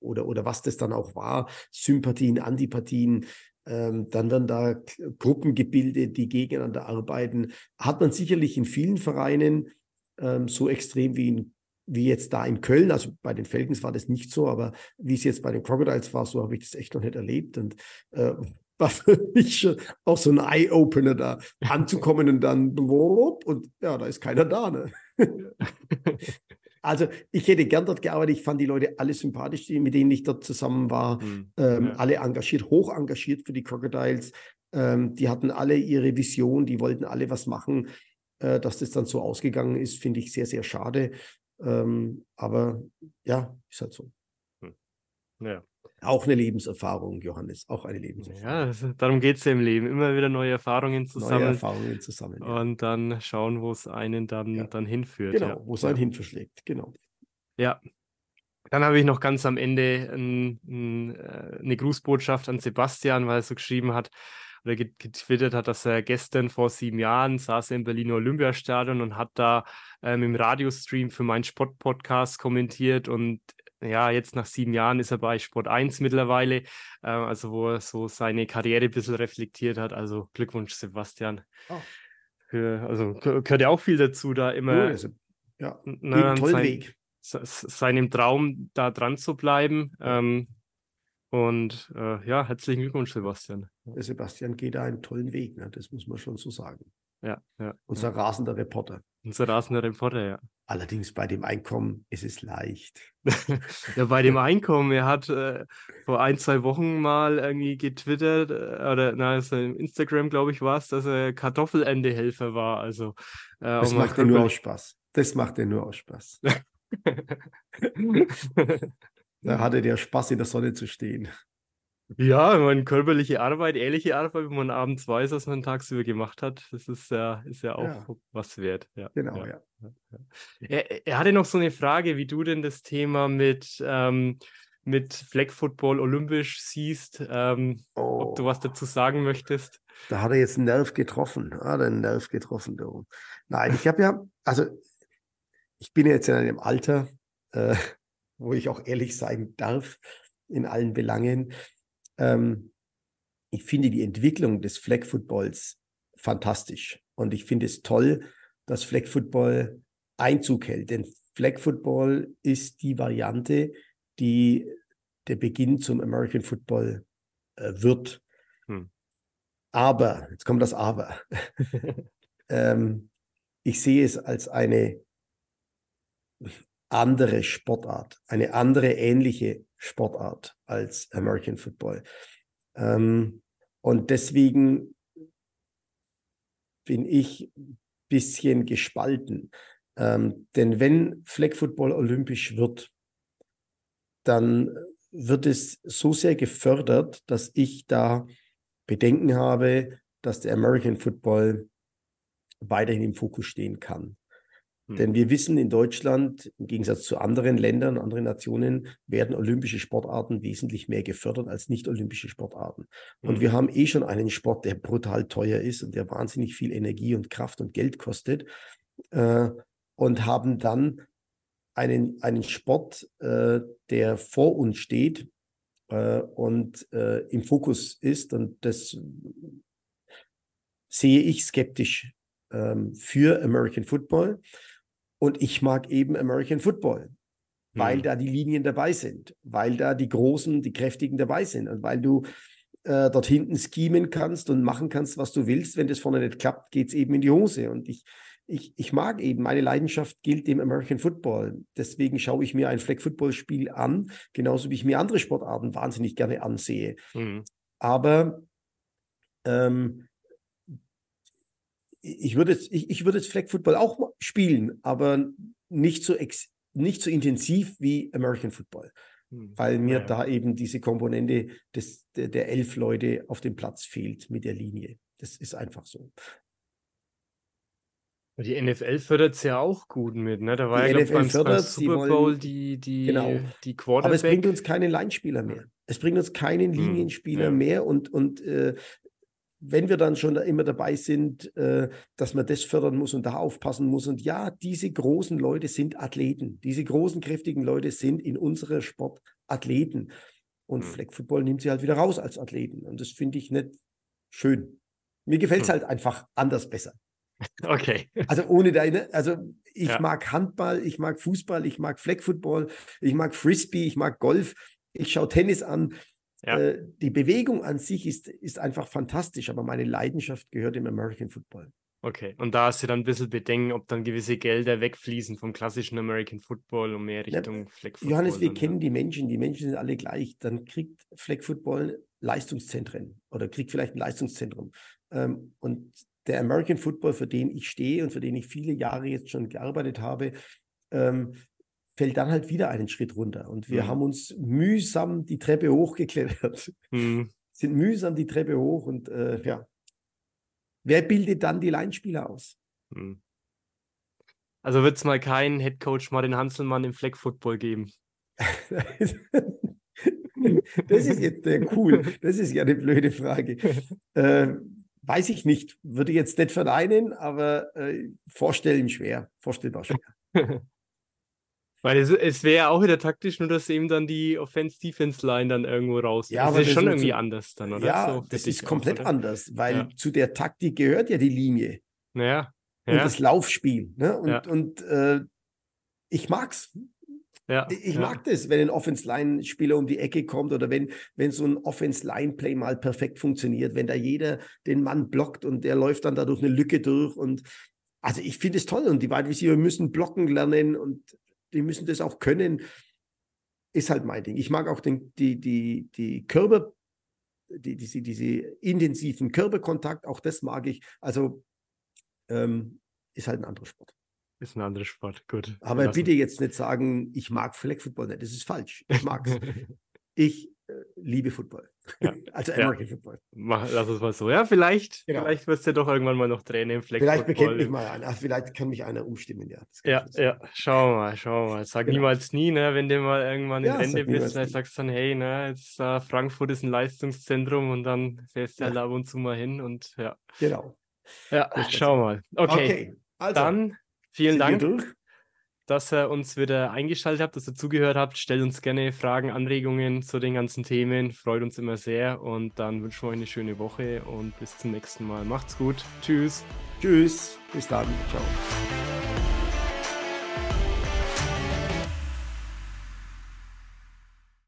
oder, oder was das dann auch war, Sympathien, Antipathien. Ähm, dann werden da Gruppen gebildet, die gegeneinander arbeiten. Hat man sicherlich in vielen Vereinen ähm, so extrem wie in wie jetzt da in Köln, also bei den Falcons war das nicht so, aber wie es jetzt bei den Crocodiles war, so habe ich das echt noch nicht erlebt. Und äh, war für mich auch so ein Eye-Opener da anzukommen und dann und ja, da ist keiner da. Ne? also ich hätte gern dort gearbeitet. Ich fand die Leute alle sympathisch, mit denen ich dort zusammen war. Mhm. Ähm, ja. Alle engagiert, hoch engagiert für die Crocodiles. Ähm, die hatten alle ihre Vision, die wollten alle was machen. Äh, dass das dann so ausgegangen ist, finde ich sehr, sehr schade. Ähm, aber ja, ist halt so. Hm. Ja. Auch eine Lebenserfahrung, Johannes, auch eine Lebenserfahrung. Ja, darum geht es ja im Leben, immer wieder neue Erfahrungen zu neue. Erfahrungen zu sammeln. Ja. Und dann schauen, wo es einen dann, ja. dann hinführt. Genau, ja. wo es einen hinverschlägt, genau. Ja. Dann habe ich noch ganz am Ende ein, ein, äh, eine Grußbotschaft an Sebastian, weil er so geschrieben hat, oder getwittert hat, dass er gestern vor sieben Jahren saß er im Berliner Olympiastadion und hat da ähm, im Radiostream für meinen Sport-Podcast kommentiert und ja, jetzt nach sieben Jahren ist er bei Sport 1 mittlerweile, äh, also wo er so seine Karriere ein bisschen reflektiert hat. Also Glückwunsch, Sebastian. Oh. Für, also gehört ja auch viel dazu, da immer oh, ja, na, tollen sein, Weg. seinem Traum da dran zu bleiben. Ähm, und äh, ja, herzlichen Glückwunsch, Sebastian. Der Sebastian geht da einen tollen Weg, ne? das muss man schon so sagen. Ja, ja. Unser ja. rasender Reporter. Unser rasender Reporter, ja. Allerdings bei dem Einkommen ist es leicht. ja, bei dem Einkommen. Er hat äh, vor ein, zwei Wochen mal irgendwie getwittert, äh, oder na, also Instagram, glaube ich, war es, dass er Kartoffelendehelfer war. Also, äh, das macht er nur aus Spaß. Das macht er nur aus Spaß. da hatte der Spaß, in der Sonne zu stehen. Ja, meine körperliche Arbeit, ehrliche Arbeit, wenn man abends weiß, was man tagsüber gemacht hat, das ist ja, ist ja auch ja. was wert. Ja, genau, ja. Er, er, hatte noch so eine Frage, wie du denn das Thema mit, ähm, mit Flag Football olympisch siehst, ähm, oh. ob du was oh. dazu sagen möchtest. Da hat er jetzt einen Nerv getroffen, hat er einen Nerv getroffen. Du. Nein, ich habe ja, also ich bin jetzt in einem Alter, äh, wo ich auch ehrlich sein darf in allen Belangen. Ähm, ich finde die Entwicklung des Flag Footballs fantastisch und ich finde es toll, dass Flag Football Einzug hält. Denn Flag Football ist die Variante, die der Beginn zum American Football äh, wird. Hm. Aber, jetzt kommt das Aber. ähm, ich sehe es als eine andere Sportart, eine andere ähnliche Sportart als American Football. Ähm, und deswegen bin ich ein bisschen gespalten. Ähm, denn wenn Flag Football olympisch wird, dann wird es so sehr gefördert, dass ich da Bedenken habe, dass der American Football weiterhin im Fokus stehen kann. Hm. Denn wir wissen in Deutschland, im Gegensatz zu anderen Ländern, anderen Nationen, werden olympische Sportarten wesentlich mehr gefördert als nicht-olympische Sportarten. Und hm. wir haben eh schon einen Sport, der brutal teuer ist und der wahnsinnig viel Energie und Kraft und Geld kostet. Äh, und haben dann einen, einen Sport, äh, der vor uns steht äh, und äh, im Fokus ist. Und das sehe ich skeptisch ähm, für American Football. Und ich mag eben American Football, weil mhm. da die Linien dabei sind, weil da die Großen, die Kräftigen dabei sind und weil du äh, dort hinten schemen kannst und machen kannst, was du willst. Wenn das vorne nicht klappt, geht es eben in die Hose. Und ich, ich, ich mag eben, meine Leidenschaft gilt dem American Football. Deswegen schaue ich mir ein Flag Football Spiel an, genauso wie ich mir andere Sportarten wahnsinnig gerne ansehe. Mhm. Aber ähm, ich würde jetzt, ich, ich würde jetzt Flag Football auch spielen, aber nicht so, ex, nicht so intensiv wie American Football, hm. weil mir ja. da eben diese Komponente des, der, der elf Leute auf dem Platz fehlt mit der Linie. Das ist einfach so. Die NFL fördert es ja auch gut mit, ne? Da war die ja, NFL beim, fördert, beim Super Bowl die, die, genau. die Quarterback. Aber es bringt uns keinen Linespieler mehr. Es bringt uns keinen Linienspieler ja. mehr und, und äh, wenn wir dann schon immer dabei sind, äh, dass man das fördern muss und da aufpassen muss. Und ja, diese großen Leute sind Athleten. Diese großen, kräftigen Leute sind in unserer Sport Athleten. Und mhm. Flag Football nimmt sie halt wieder raus als Athleten. Und das finde ich nicht schön. Mir gefällt es mhm. halt einfach anders besser. Okay. Also ohne deine, also ich ja. mag Handball, ich mag Fußball, ich mag Flag Football, ich mag Frisbee, ich mag Golf, ich schaue Tennis an. Ja. Äh, die Bewegung an sich ist, ist einfach fantastisch, aber meine Leidenschaft gehört dem American Football. Okay, und da hast du dann ein bisschen Bedenken, ob dann gewisse Gelder wegfließen vom klassischen American Football und mehr Richtung ja, Flag Football. Johannes, wir kennen die Menschen, die Menschen sind alle gleich. Dann kriegt Flag Football Leistungszentren oder kriegt vielleicht ein Leistungszentrum. Ähm, und der American Football, für den ich stehe und für den ich viele Jahre jetzt schon gearbeitet habe, ähm, fällt dann halt wieder einen Schritt runter. Und wir mhm. haben uns mühsam die Treppe hochgeklettert, mhm. sind mühsam die Treppe hoch und äh, ja. Wer bildet dann die Leinspieler aus? Mhm. Also wird es mal keinen Headcoach Martin Hanselmann im Flag Football geben? das ist jetzt äh, cool. Das ist ja eine blöde Frage. Äh, weiß ich nicht. Würde ich jetzt nicht verneinen, aber äh, vorstellen schwer. Vorstellbar schwer. Weil es, es wäre ja auch wieder taktisch, nur dass eben dann die Offense-Defense-Line dann irgendwo raus. Ja, das ist schon irgendwie so, anders dann, oder? Ja, so das ist komplett auch, anders, weil ja. zu der Taktik gehört ja die Linie. Ja. Und das Laufspiel. Ne? Und, ja. und äh, ich mag's. Ja, ich mag das, wenn ein Offense-Line-Spieler um die Ecke kommt oder wenn, wenn so ein Offense-Line-Play mal perfekt funktioniert, wenn da jeder den Mann blockt und der läuft dann da durch eine Lücke durch und also ich finde es toll und die Wide Receiver müssen blocken lernen und die müssen das auch können. Ist halt mein Ding. Ich mag auch den, die, die, die Körper, die, diese, diese intensiven Körperkontakt, auch das mag ich. Also ähm, ist halt ein anderer Sport. Ist ein anderer Sport, gut. Aber bitte jetzt nicht sagen, ich mag Flag Football nicht. Das ist falsch. Ich mag es. ich liebe Football. Ja. Also American ja. Football. Mach, lass es mal so. Ja, vielleicht, genau. vielleicht wirst du ja doch irgendwann mal noch Trainer im Fleck. Vielleicht bekennt mich mal einer. vielleicht kann mich einer umstimmen, ja. Ja, ja, schauen wir mal, schauen wir mal. Sag genau. niemals nie, ne, wenn du mal irgendwann ja, im Ende bist, dann sagst du dann, hey, ne, jetzt uh, Frankfurt ist ein Leistungszentrum und dann fährst du ja. halt ab und zu mal hin und ja. Genau. Ja, schauen wir mal. Okay. okay. Also, dann vielen Dank. Dass ihr uns wieder eingeschaltet habt, dass ihr zugehört habt. Stellt uns gerne Fragen, Anregungen zu den ganzen Themen. Freut uns immer sehr. Und dann wünschen wir euch eine schöne Woche und bis zum nächsten Mal. Macht's gut. Tschüss. Tschüss. Bis dann. Ciao.